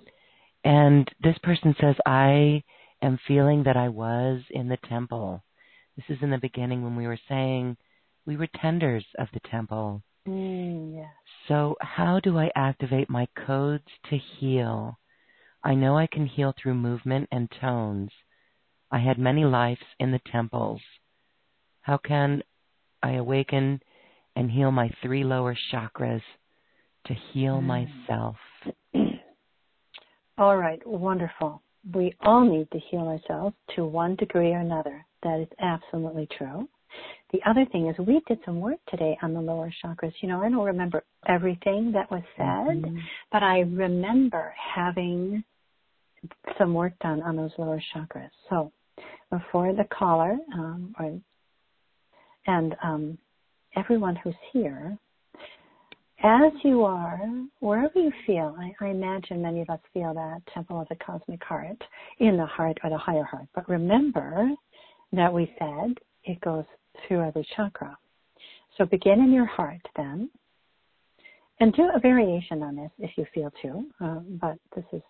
and this person says, I am feeling that I was in the temple. This is in the beginning when we were saying we were tenders of the temple. Mm, yes. So, how do I activate my codes to heal? I know I can heal through movement and tones. I had many lives in the temples. How can I awaken and heal my three lower chakras to heal mm. myself. All right, wonderful. We all need to heal ourselves to one degree or another. That is absolutely true. The other thing is we did some work today on the lower chakras. You know, I don't remember everything that was said, mm-hmm. but I remember having some work done on those lower chakras. So before the caller, um, or, and um, everyone who's here, as you are, wherever you feel, I, I, imagine many of us feel that temple of the cosmic heart in the heart or the higher heart. But remember that we said it goes through every chakra. So begin in your heart then, and do a variation on this if you feel to. Um, but this is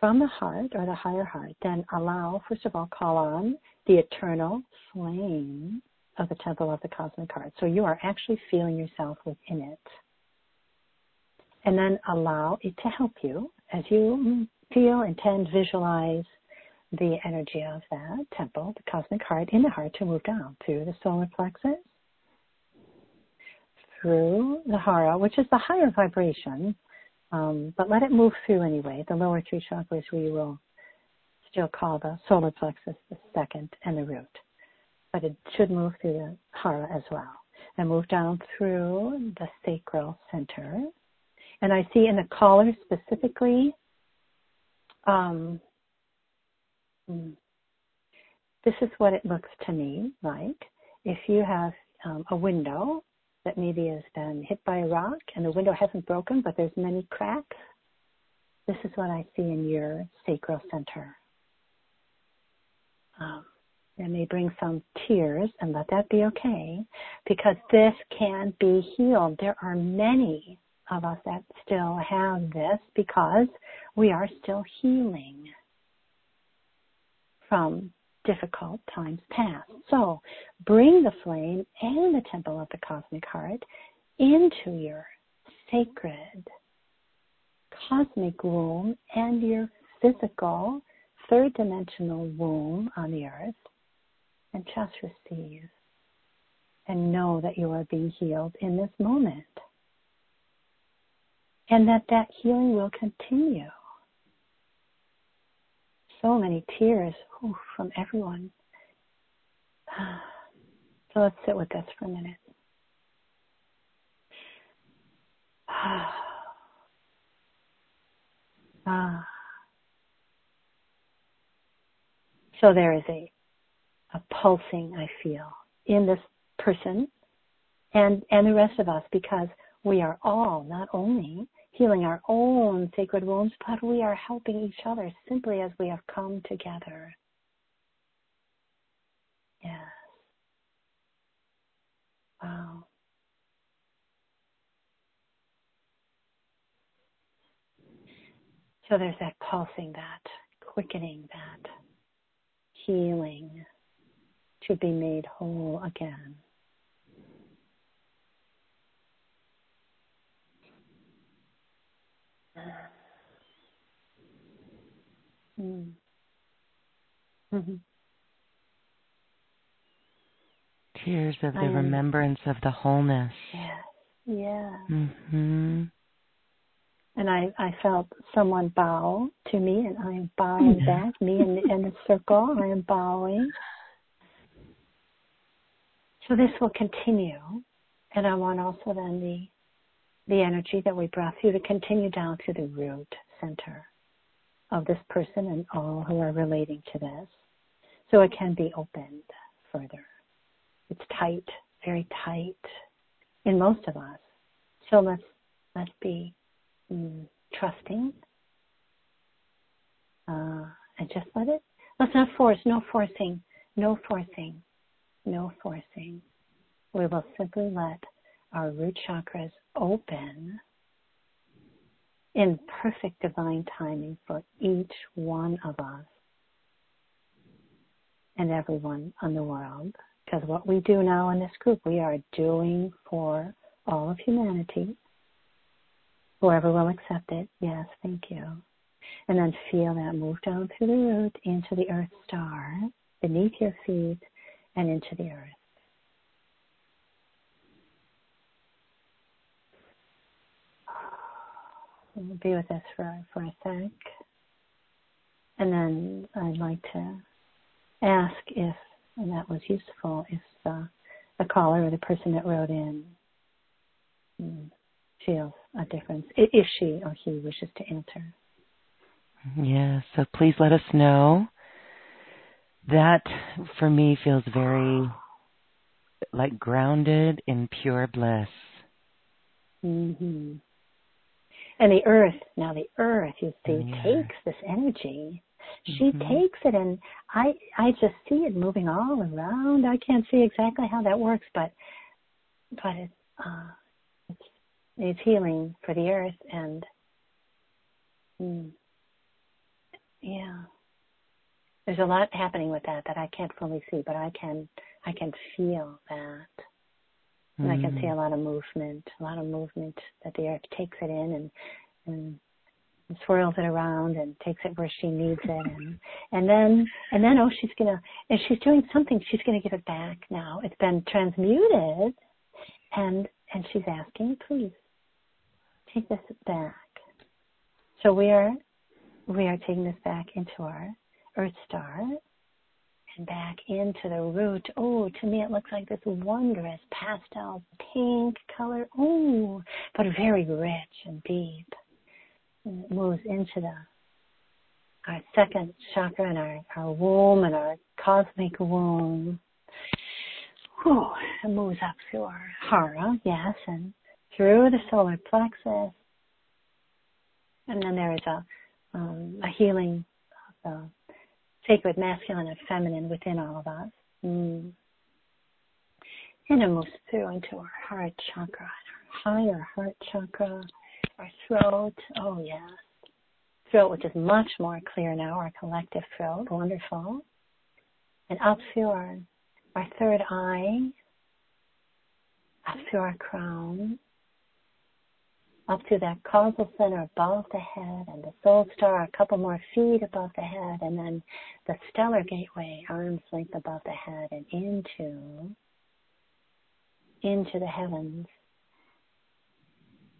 from the heart or the higher heart. Then allow, first of all, call on the eternal flame of the temple of the cosmic heart. So you are actually feeling yourself within it. And then allow it to help you as you feel, intend, visualize the energy of that temple, the cosmic heart, in the heart to move down through the solar plexus, through the hara, which is the higher vibration, um, but let it move through anyway. The lower three chakras we will still call the solar plexus the second and the root but it should move through the hara as well. And move down through the sacral center. And I see in the collar specifically, um, hmm, this is what it looks to me like. If you have um, a window that maybe has been hit by a rock and the window hasn't broken, but there's many cracks, this is what I see in your sacral center. Um, it may bring some tears, and let that be okay, because this can be healed. There are many of us that still have this because we are still healing from difficult times past. So bring the flame and the temple of the cosmic heart into your sacred cosmic womb and your physical third dimensional womb on the earth and just receive and know that you are being healed in this moment and that that healing will continue. So many tears whew, from everyone. So let's sit with this for a minute. Ah. So there is a a pulsing I feel in this person and, and the rest of us because we are all not only healing our own sacred wounds, but we are helping each other simply as we have come together. Yes. Wow. So there's that pulsing, that quickening, that healing to be made whole again. Mm. Mm-hmm. Tears of the remembrance of the wholeness. Yes. Yeah. Mm-hmm. And I, I felt someone bow to me, and I am bowing back. Me in the, in the circle, I am bowing. So this will continue, and I want also then the the energy that we brought through to continue down to the root center of this person and all who are relating to this. So it can be opened further. It's tight, very tight in most of us. So let's let's be mm, trusting uh, and just let it. Let's not force. No forcing. No forcing. No forcing. We will simply let our root chakras open in perfect divine timing for each one of us and everyone on the world. Because what we do now in this group, we are doing for all of humanity. Whoever will accept it, yes, thank you. And then feel that move down through the root into the earth star, beneath your feet, and into the earth. be with us for, for a sec. And then I'd like to ask if, that was useful, if the, the caller or the person that wrote in mm, feels a difference, if she or he wishes to answer. Yeah, so please let us know. That for me feels very like grounded in pure bliss. Mm-hmm. And the earth, now the earth, you see, yeah. takes this energy. She mm-hmm. takes it and I I just see it moving all around. I can't see exactly how that works, but but it's uh it's it's healing for the earth and mm, yeah. There's a lot happening with that that I can't fully see, but I can I can feel that. And I can see mm. a lot of movement, a lot of movement that the earth takes it in and, and swirls it around and takes it where she needs it and and then and then oh she's gonna and she's doing something she's gonna give it back now it's been transmuted and and she's asking please take this back so we are we are taking this back into our earth star and back into the root. Oh, to me it looks like this wondrous pastel pink color. Oh, but very rich and deep. And it moves into the our second chakra and our, our womb and our cosmic womb. Oh, it moves up through our hara, yes, and through the solar plexus. And then there is a um, a healing of the sacred masculine and feminine within all of us. Mm. And it moves through into our heart chakra, our higher heart chakra, our throat. Oh, yes. Throat, which is much more clear now, our collective throat. Wonderful. And up through our, our third eye, up through our crown, up to that causal center above the head and the soul star a couple more feet above the head and then the stellar gateway arms length above the head and into into the heavens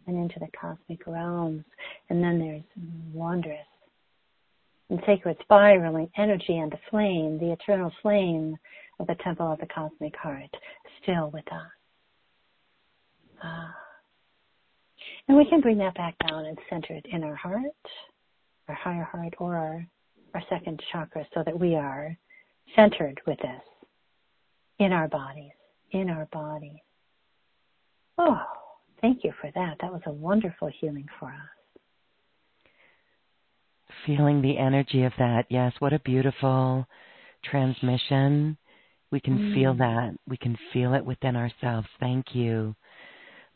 and into the cosmic realms. And then there's wondrous and sacred spiraling energy and the flame the eternal flame of the temple of the cosmic heart still with us. Ah and we can bring that back down and center it in our heart, our higher heart, or our, our second chakra so that we are centered with this in our bodies, in our bodies. Oh, thank you for that. That was a wonderful healing for us. Feeling the energy of that. Yes, what a beautiful transmission. We can mm. feel that. We can feel it within ourselves. Thank you.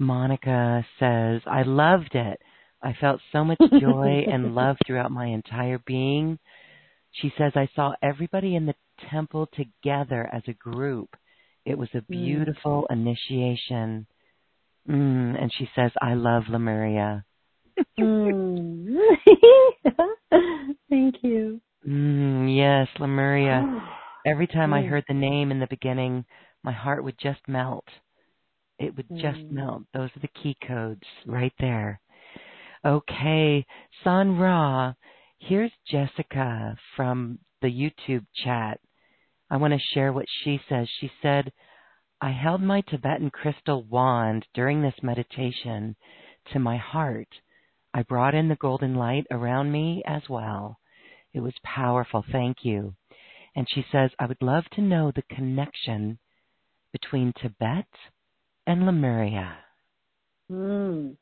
Monica says, I loved it. I felt so much joy and love throughout my entire being. She says, I saw everybody in the temple together as a group. It was a mm. beautiful mm. initiation. Mm, and she says, I love Lemuria. mm. Thank you. Mm, yes, Lemuria. Every time I mm. heard the name in the beginning, my heart would just melt. It would just mm. melt. Those are the key codes right there. Okay, Sun Ra, here's Jessica from the YouTube chat. I want to share what she says. She said, I held my Tibetan crystal wand during this meditation to my heart. I brought in the golden light around me as well. It was powerful. Thank you. And she says, I would love to know the connection between Tibet and Lemuria. Mm.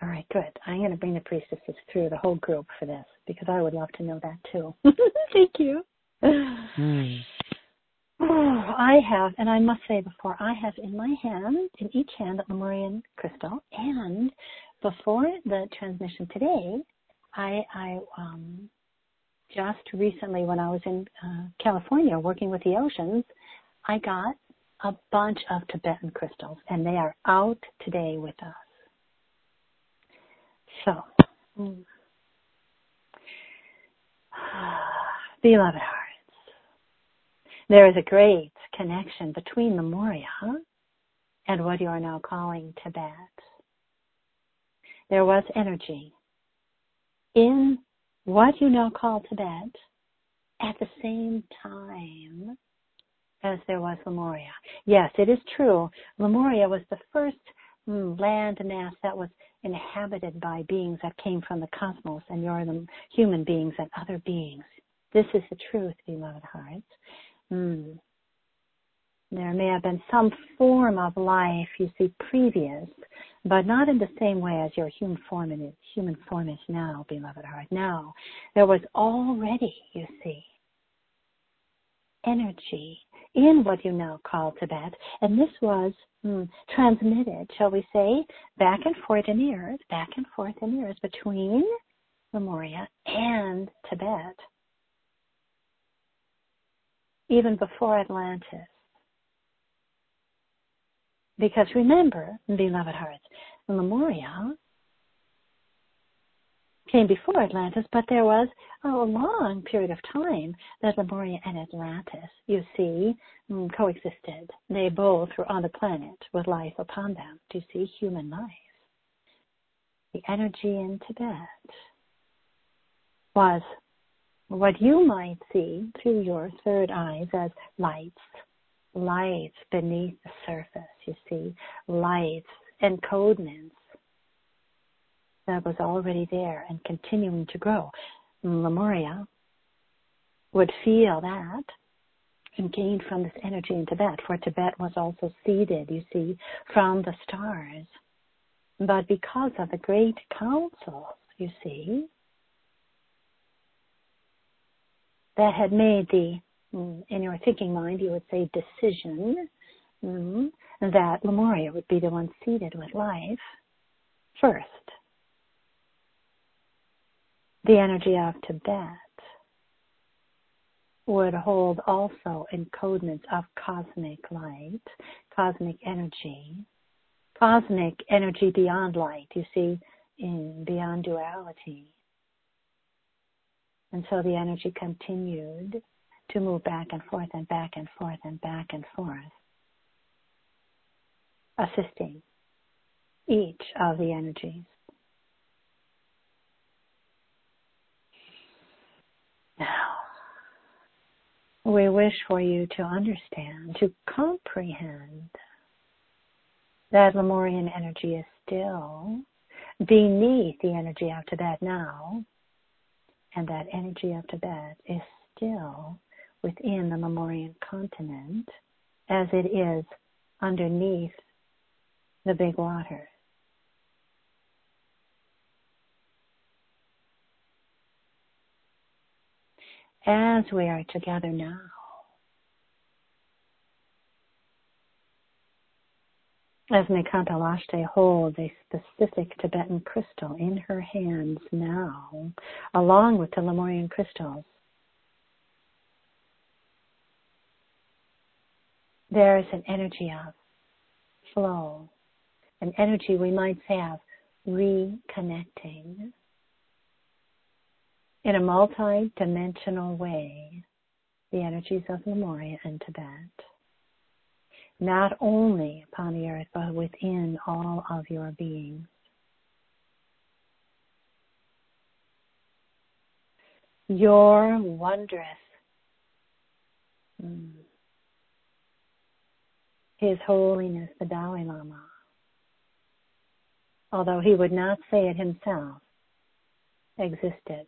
All right, good. I'm going to bring the priestesses through the whole group for this because I would love to know that too. Thank you. Mm. Oh, I have, and I must say before, I have in my hand, in each hand, a Lemurian crystal, and before the transmission today, I, I um, just recently, when I was in uh, California working with the oceans, I got a bunch of Tibetan crystals, and they are out today with us. So, mm. beloved hearts, there is a great connection between Lemuria and what you are now calling Tibet. There was energy in what you now call Tibet at the same time as there was Lemuria. Yes, it is true. Lemuria was the first mm, land mass that was inhabited by beings that came from the cosmos, and you're the human beings and other beings. This is the truth, beloved hearts. Mm. There may have been some form of life, you see, previous, but not in the same way as your human form is, human form is now, beloved heart. Now, there was already, you see, energy in what you now call Tibet, and this was hmm, transmitted, shall we say, back and forth in ears, back and forth in ears between Lemuria and Tibet, even before Atlantis. Because remember, beloved hearts, Lemuria came before Atlantis, but there was a long period of time that Lemuria and Atlantis, you see, mm, coexisted. They both were on the planet with life upon them. Do you see human life? The energy in Tibet was what you might see through your third eyes as lights, lights beneath the surface, you see, lights, encodements that was already there and continuing to grow. Lemuria would feel that and gain from this energy in Tibet, for Tibet was also seeded, you see, from the stars. But because of the great councils, you see, that had made the, mm, in your thinking mind, you would say decision, mm, that Lemuria would be the one seeded with life first the energy of Tibet would hold also encodements of cosmic light, cosmic energy, cosmic energy beyond light, you see, in beyond duality. And so the energy continued to move back and forth and back and forth and back and forth, assisting each of the energies. Now, we wish for you to understand, to comprehend that Lemurian energy is still beneath the energy of Tibet now, and that energy of Tibet is still within the Lemurian continent as it is underneath the big waters. As we are together now, as Mekanta Lashte holds a specific Tibetan crystal in her hands now, along with the Lemurian crystals, there is an energy of flow, an energy we might say of reconnecting in a multi-dimensional way the energies of Lemuria and Tibet not only upon the earth, but within all of your beings. Your wondrous, mm, His Holiness the Dalai Lama, although he would not say it himself, existed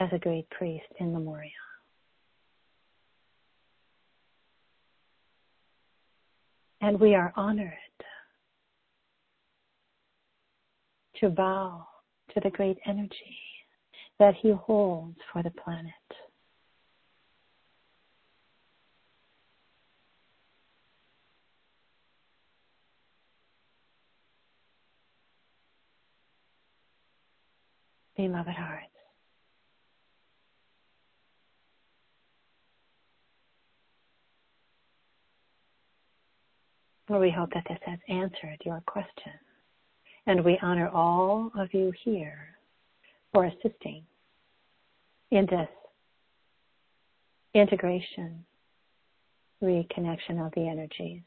as a great priest in Lemuria. And we are honored to bow to the great energy that He holds for the planet. Beloved hearts, Well, we hope that this has answered your question. And we honor all of you here for assisting in this integration, reconnection of the energies.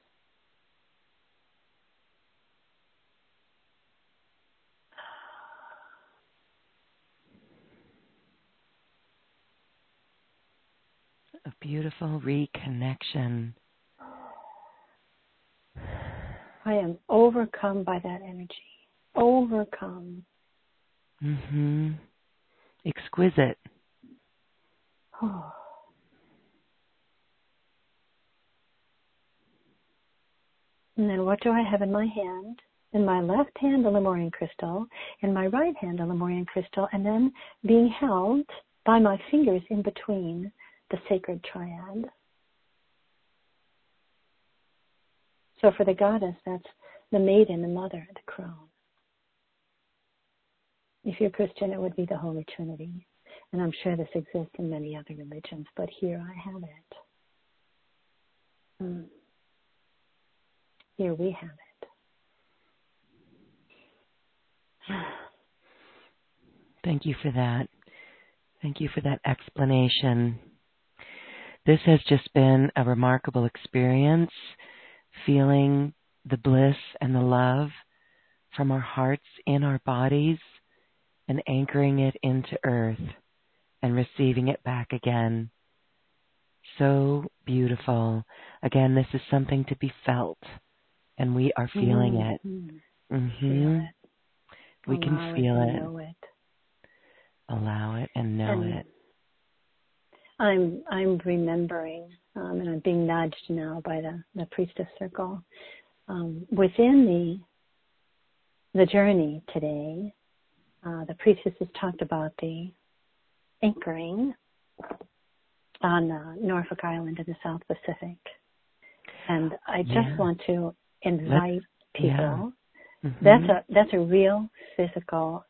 A beautiful reconnection I am overcome by that energy. Overcome. Mhm. Exquisite. Oh. And then what do I have in my hand? In my left hand, a Lemurian crystal. In my right hand, a Lemurian crystal. And then being held by my fingers in between the sacred triad. So for the goddess, that's the maiden, the mother, the crone. If you're Christian, it would be the Holy Trinity. And I'm sure this exists in many other religions, but here I have it. Hmm. Here we have it. Thank you for that. Thank you for that explanation. This has just been a remarkable experience feeling the bliss and the love from our hearts in our bodies and anchoring it into earth and receiving it back again. So beautiful. Again, this is something to be felt, and we are feeling mm-hmm. it. Mm-hmm. Feel it. We Allow can feel it. it. It. Allow it and know And it. I'm I'm remembering, um, and I'm being nudged now by the the priestess circle. Um, within the the journey today, uh, the priestesses talked about the anchoring on uh, Norfolk Island in the South Pacific, and I just Yeah. want to invite people. yeah. Mhm. That's a that's a real physical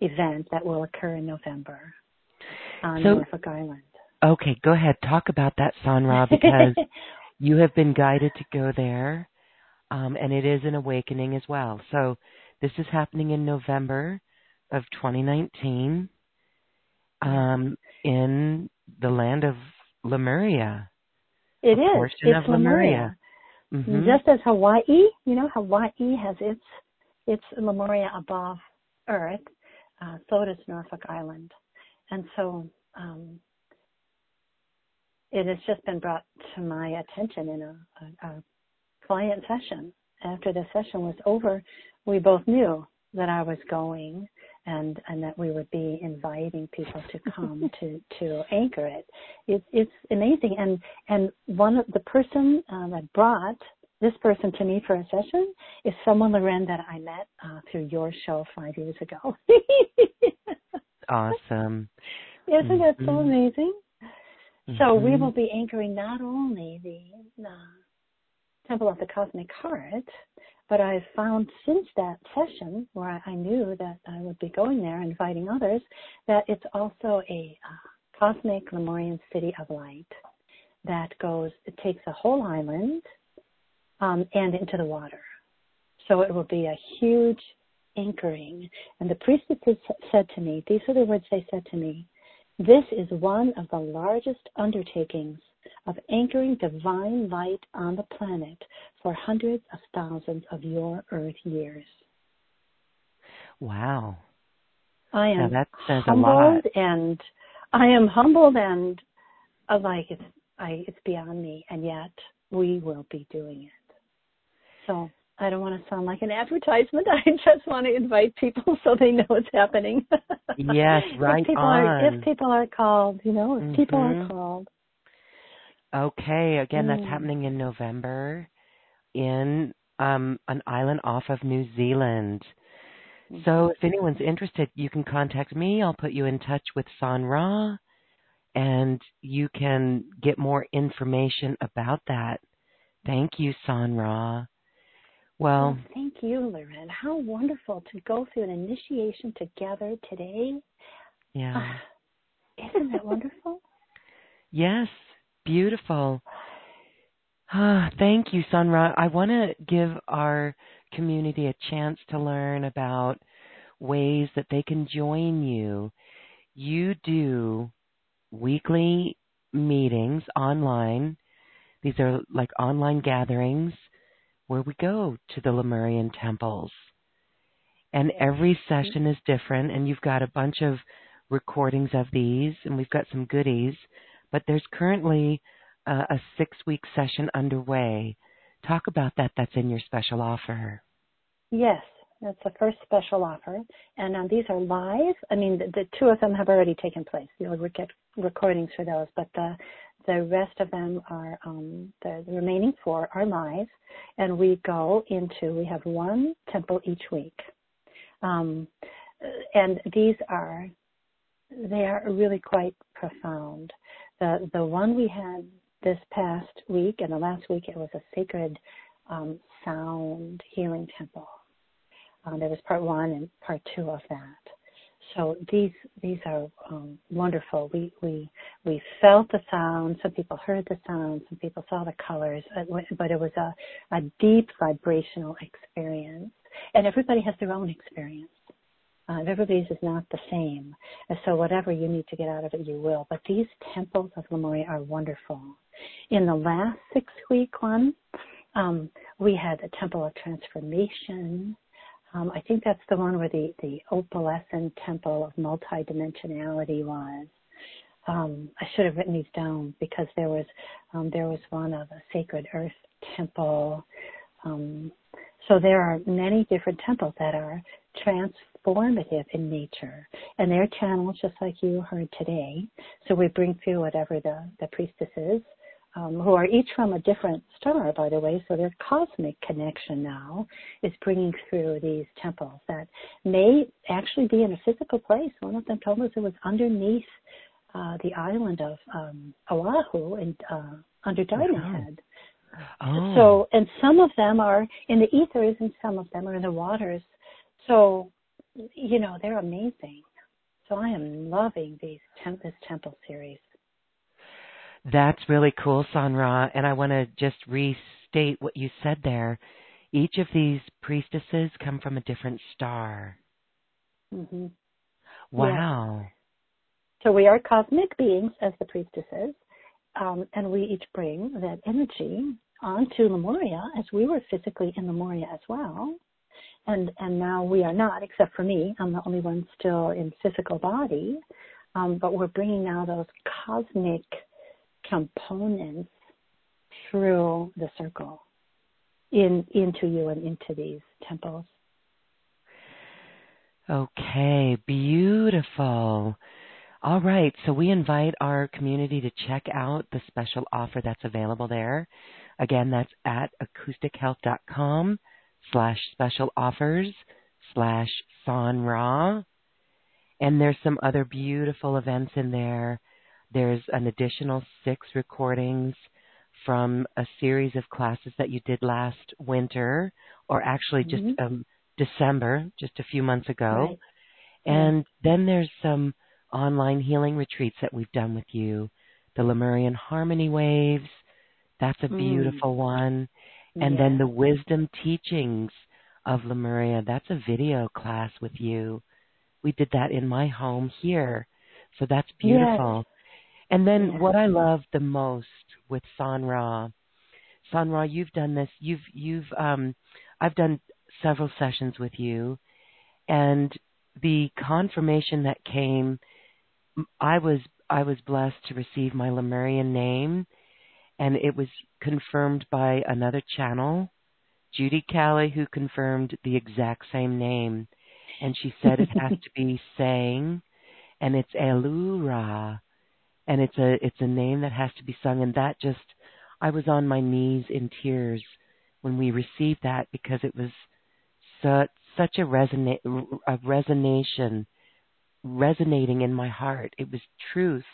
event that will occur in November on So- Norfolk Island. Okay, go ahead. Talk about that, Sanra, because you have been guided to go there, um, and it is an awakening as well. So this is happening in November of 2019 um, in the land of Lemuria. It a is. portion It's of Lemuria. Mhm. Just as Hawaii, you know, Hawaii has its its Lemuria above Earth, uh, so does Norfolk Island, and so um, it has just been brought to my attention in a, a, a client session. After the session was over, we both knew that I was going and and that we would be inviting people to come to to anchor it. It's it's amazing and and one of the person uh, that brought this person to me for a session is someone, Loren, that I met uh, through your show five years ago. awesome. Isn't that so mm-hmm. amazing? Mm-hmm. So we mm-hmm. will be anchoring not only the uh, Temple of the Cosmic Heart, but I've found since that session where I knew that I would be going there, inviting others, that it's also a uh, cosmic Lemurian city of light that goes, it takes a whole island um, and into the water. So it will be a huge anchoring. And the priestesses said to me, these are the words they said to me, this is one of the largest undertakings of anchoring divine light on the planet for hundreds of thousands of your earth years. Wow. I am now that says humbled and I am humbled and uh, like it's I it's beyond me and yet we will be doing it. So I don't want to sound like an advertisement. I just want to invite people so they know it's happening. yes, right if people on. Are, if people are called, you know, if mm-hmm. people are mm-hmm. called. Okay, again, mm. that's happening in November in um, an island off of New Zealand. Mm-hmm. So if anyone's interested, you can contact me. I'll put you in touch with San Ra, and you can get more information about that. Thank you, San Ra. Well, oh, thank you, Loren. How wonderful to go through an initiation together today. Yeah. Uh, isn't that wonderful? yes, beautiful. Ah, thank you, San Ra. I want to give our community a chance to learn about ways that they can join you. You do weekly meetings online. These are like online gatherings where we go to the Lemurian temples. And every session is different, and you've got a bunch of recordings of these, and we've got some goodies. But there's currently uh, a six week session underway. Talk about that. That's in your special offer. Yes, that's the first special offer. And um, these are live. I mean, the, the, two of them have already taken place. You'll get recordings for those, but the the rest of them are, um, the, the remaining four are live, and we go into, we have one temple each week. Um, and these are, they are really quite profound. The, the one we had this past week and the last week, it was a sacred um, sound healing temple. Um, there was part one and part two of that so these these are um, wonderful. We we we felt the sound. Some people heard the sound. Some people saw the colors. Uh, but it was a a deep vibrational experience, and everybody has their own experience. Uh, everybody's is not the same, so whatever you need to get out of it, you will. But these temples of Lemuria are wonderful. In the last six week one, um, we had the Temple of Transformation. Um, I think that's the one where the, the opalescent temple of multidimensionality was. Um, I should have written these down because there was um, there was one of a sacred earth temple. Um, so there are many different temples that are transformative in nature, and they're channels just like you heard today. So we bring through whatever the the priestess is um, who are each from a different star, by the way, so their cosmic connection now is bringing through these temples that may actually be in a physical place. One of them told us it was underneath uh, the island of um, Oahu and uh, under Diamond wow. Head. Oh. So, and some of them are in the ethers and some of them are in the waters. So, you know, they're amazing. So I am loving these temp- this temple series. That's really cool, Sanra. And I want to just restate what you said there. Each of these priestesses come from a different star. Mm-hmm. Wow. So we are cosmic beings as the priestesses, um, and we each bring that energy onto Lemuria as we were physically in Lemuria as well. And and now we are not, except for me. I'm the only one still in physical body, um, but we're bringing now those cosmic components through the circle in into you and into these temples. Okay, beautiful. All right, so we invite our community to check out the special offer that's available there. Again, that's at acoustichealth.com slash special offers slash San Ra. And there's some other beautiful events in there. There's an additional six recordings from a series of classes that you did last winter, or actually just Mhm. um, December, just a few months ago. Right. And then there's some online healing retreats that we've done with you. The Lemurian Harmony Waves, that's a Mm. beautiful one. And then the Wisdom Teachings of Lemuria, that's a video class with you. We did that in my home here. So that's beautiful. And then what I love the most with Sanra, Sanra, you've done this. You've you've um, I've done several sessions with you, and the confirmation that came, I was I was blessed to receive my Lemurian name, and it was confirmed by another channel, Judy Callie, who confirmed the exact same name, and she said it has to be sang, and it's Elura, and it's a it's a name that has to be sung, and that just I was on my knees in tears when we received that because it was such such a resonate a resonation resonating in my heart. It was truth,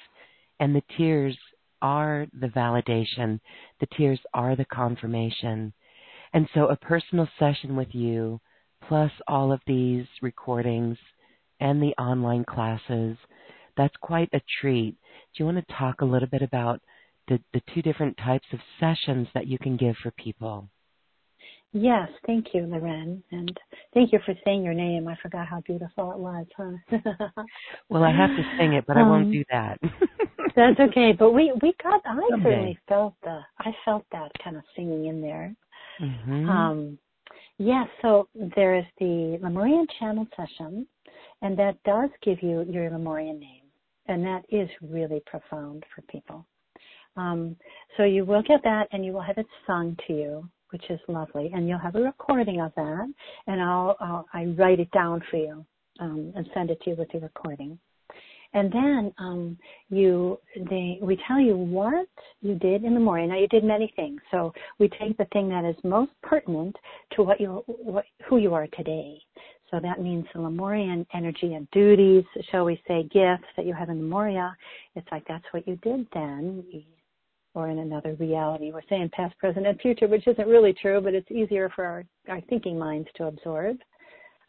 and the tears are the validation. The tears are the confirmation. And so a personal session with you, plus all of these recordings and the online classes, that's quite a treat. Do you want to talk a little bit about the, the two different types of sessions that you can give for people? Yes, thank you, Loren, and thank you for saying your name. I forgot how beautiful it was, huh? Well, I have to sing it, but I won't Um, do that. That's okay, but we we got. I Someday. certainly felt the. I felt that kind of singing in there. hmm Um, yeah, so there is the Lemurian channel session, and that does give you your Lemurian name, and that is really profound for people. Um, so you will get that, and you will have it sung to you, which is lovely, and you'll have a recording of that, and I'll, I'll I write it down for you um, and send it to you with the recording. And then um, you, they, we tell you what you did in the morning. Now you did many things, so we take the thing that is most pertinent to what you, what, who you are today. So that means the Lemurian energy and duties, shall we say, gifts that you have in Lemuria. It's like that's what you did then, or in another reality. We're saying past, present, and future, which isn't really true, but it's easier for our, our thinking minds to absorb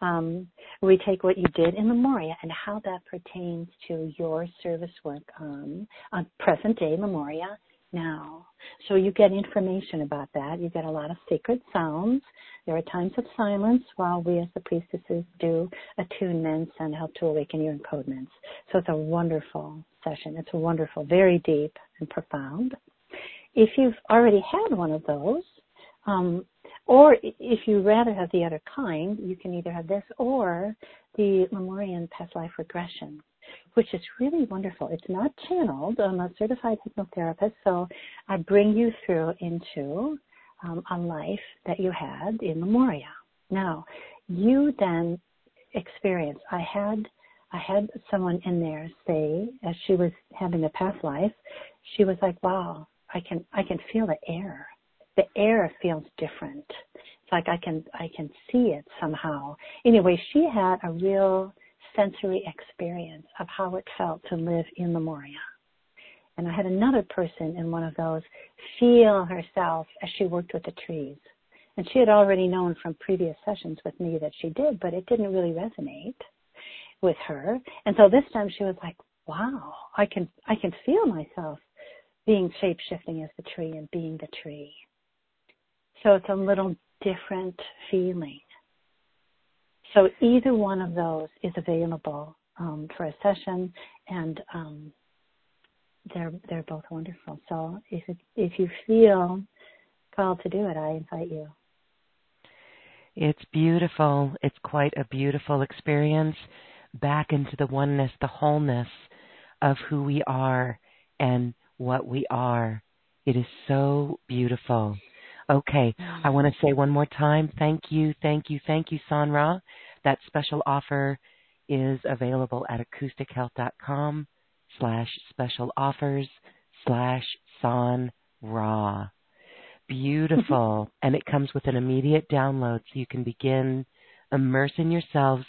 um, we take what you did in Lemuria and how that pertains to your service work on, on present day Lemuria now. So you get information about that. You get a lot of sacred sounds. There are times of silence while we as the priestesses do attunements and help to awaken your encodements. So it's a wonderful session. It's a wonderful, very deep and profound. If you've already had one of those, um, or if you rather have the other kind, you can either have this or the Lemurian past life regression, which is really wonderful. It's not channeled. I'm a certified hypnotherapist, so I bring you through into um, a life that you had in Lemuria. Now, you then experience. I had I had someone in there say, as she was having a past life, she was like, "Wow, I can I can feel the air. The air feels different. It's like I can I can see it somehow." Anyway, she had a real sensory experience of how it felt to live in Lemuria. And I had another person in one of those feel herself as she worked with the trees. And she had already known from previous sessions with me that she did, but it didn't really resonate with her. And so this time she was like, wow, I can, I can feel myself being shape shifting as the tree and being the tree. So it's a little different feeling. So either one of those is available um, for a session, and um, they're they're both wonderful. So if it, if you feel called to do it, I invite you. It's beautiful. It's quite a beautiful experience back into the oneness, the wholeness of who we are and what we are. It is so beautiful. Okay, I want to say one more time, thank you, thank you, thank you, Sanra. That special offer is available at acoustichealth.com slash special offers slash San Ra. Beautiful. and it comes with an immediate download so you can begin immersing yourselves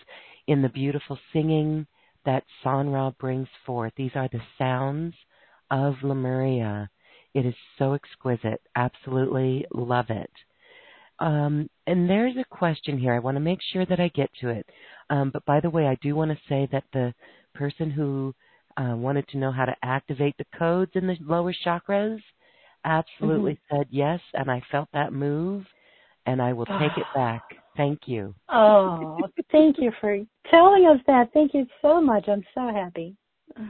in the beautiful singing that Sanra brings forth. These are the sounds of Lemuria. It is so exquisite. Absolutely love it. Um, and there's a question here. I want to make sure that I get to it. Um, but by the way, I do want to say that the person who uh, wanted to know how to activate the codes in the lower chakras absolutely mm-hmm. said yes, and I felt that move, and I will take it back. Thank you. Oh, thank you for telling us that. Thank you so much. I'm so happy.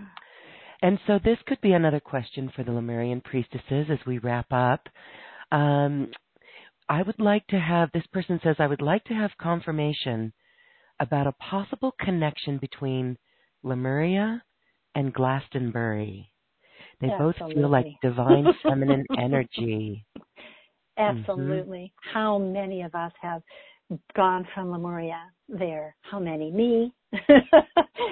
And so this could be another question for the Lemurian priestesses as we wrap up. Um, I would like to have, this person says, I would like to have confirmation about a possible connection between Lemuria and Glastonbury. They Absolutely. both feel like divine feminine energy. Absolutely. Mm-hmm. How many of us have gone from Lemuria there? How many? Me.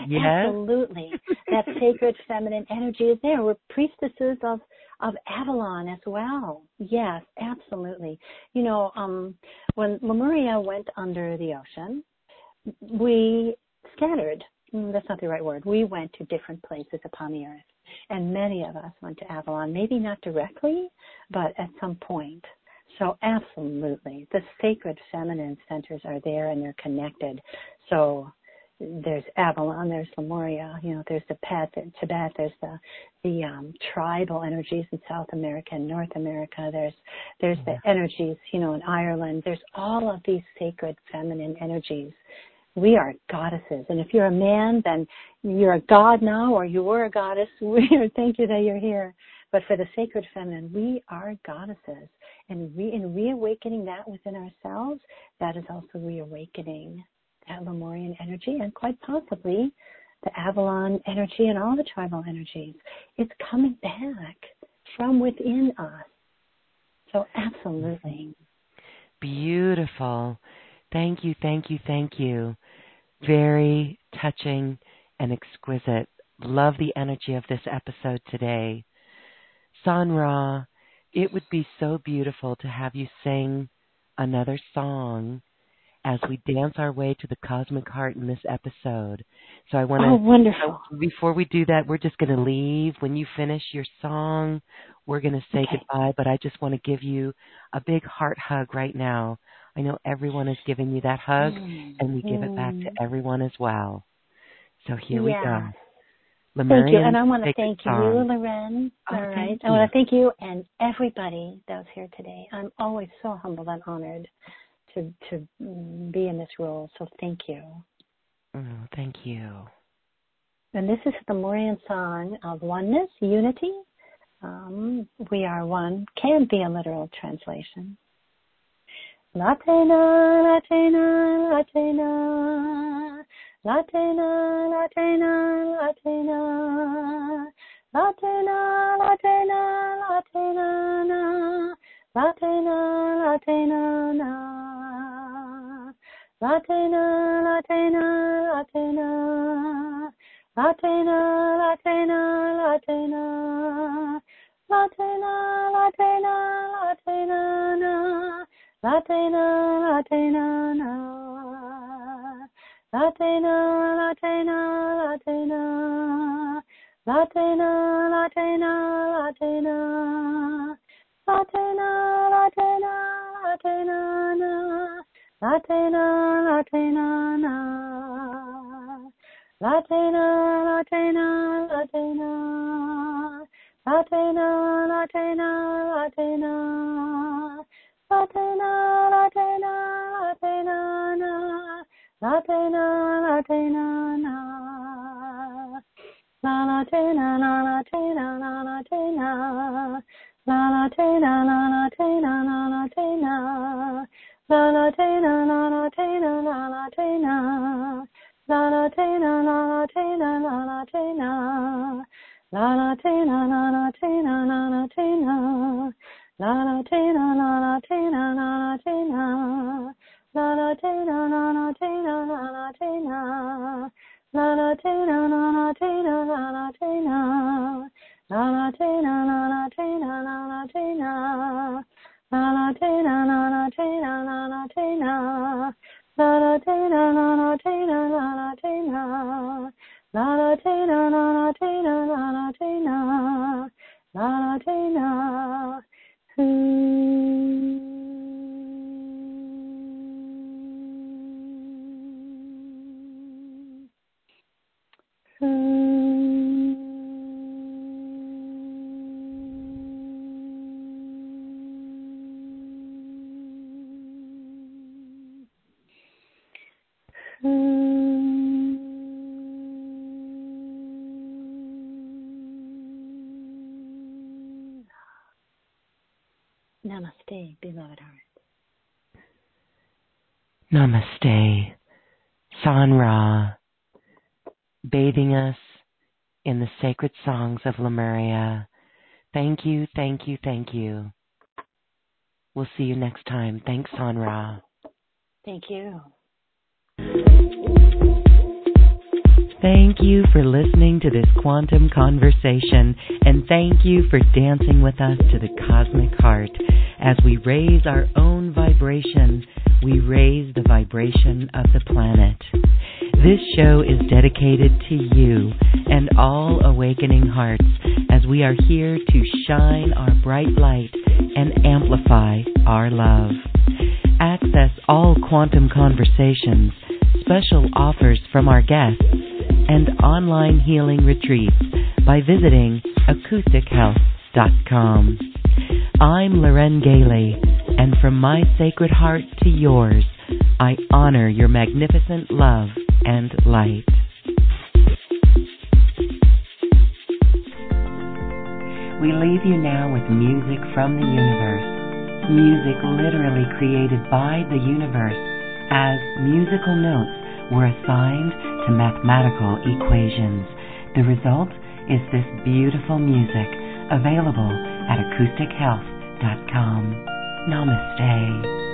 yes. Absolutely. that sacred feminine energy is there. We're priestesses of of Avalon as well. Yes, absolutely. You know, um, when Lemuria went under the ocean, we scattered. Mm, that's not the right word. We went to different places upon the earth. And many of us went to Avalon, maybe not directly, but at some point. So absolutely, the sacred feminine centers are there and they're connected. So there's Avalon, there's Lemuria, you know, there's the Pet in Tibet, there's the the um, tribal energies in South America and North America. There's there's the energies, you know, in Ireland. There's all of these sacred feminine energies. We are goddesses, and if you're a man, then you're a god now, or you were a goddess. We thank you that you're here. But for the sacred feminine, we are goddesses, and re- in reawakening that within ourselves, that is also reawakening that Lemurian energy and quite possibly the Avalon energy and all the tribal energies. It's coming back from within us. So, absolutely. Beautiful. Thank you, thank you, thank you. Very touching and exquisite. Love the energy of this episode today. Sanra, it would be so beautiful to have you sing another song as we dance our way to the cosmic heart in this episode. So I want to. Oh, wonderful! Before we do that, we're just going to leave. When you finish your song, we're going to say okay. goodbye. But I just want to give you a big heart hug right now. I know everyone is giving you that hug, mm. and we give it back to Mm. everyone as well. So here Yeah. we go. Thank you, and I want to thank you. Loren. Oh, All right, I want to thank you and everybody that was here today. I'm always so humbled and honored to to be in this role. So thank you. Oh, thank you. And this is the Lemurian song of oneness, unity. Um, we are one can be a literal translation. Latena, Latena, Latena, Latina, Latina, Latina. Latina, Latina, Latina, na. Latina, Latina, na. Latina, Latina, Latina. Latina, Latina, Latina. Latina, Latina, Latina, na. Latina, Latina, na. Latena, Latena, Latena. Latena, Latena, Latena. Latena, Latena, Latena, na. Latena, Latena, na. Latena, Latena, Latena. Latena, Latena, Latena. Latena, Latena, Latena, na. La te na, la te na na. La la te na, la la te na, la la te na. La la te na, la la te na, la la te na. La la te na, la la te na, la la te na. La la te na, la la te na, la la te na. La la te na, la la te na, la la te na. La la te na, la la te na, la la te na. La la te na na na te na la la te na. La la te na na na te na la la te na. La la te na na na te na la la te na. La la te na na na te na la la te na. La la te na na na te na la la te na. La la te na na na te na la la te na. La la te na. Hmm. Sacred songs of Lemuria. Thank you, thank you, thank you. We'll see you next time. Thanks, San Ra. Thank you. Thank you for listening to this quantum conversation, and thank you for dancing with us to the cosmic heart. As we raise our own vibration, we raise the vibration of the planet. This show is dedicated to you and all awakening hearts as we are here to shine our bright light and amplify our love. Access all quantum conversations, special offers from our guests, and online healing retreats by visiting acoustichealth.com. I'm Loren Gailey, and from my sacred heart to yours, I honor your magnificent love and light. We leave you now with music from the universe. Music literally created by the universe as musical notes were assigned to mathematical equations. The result is this beautiful music available at acoustichealth.com. Namaste.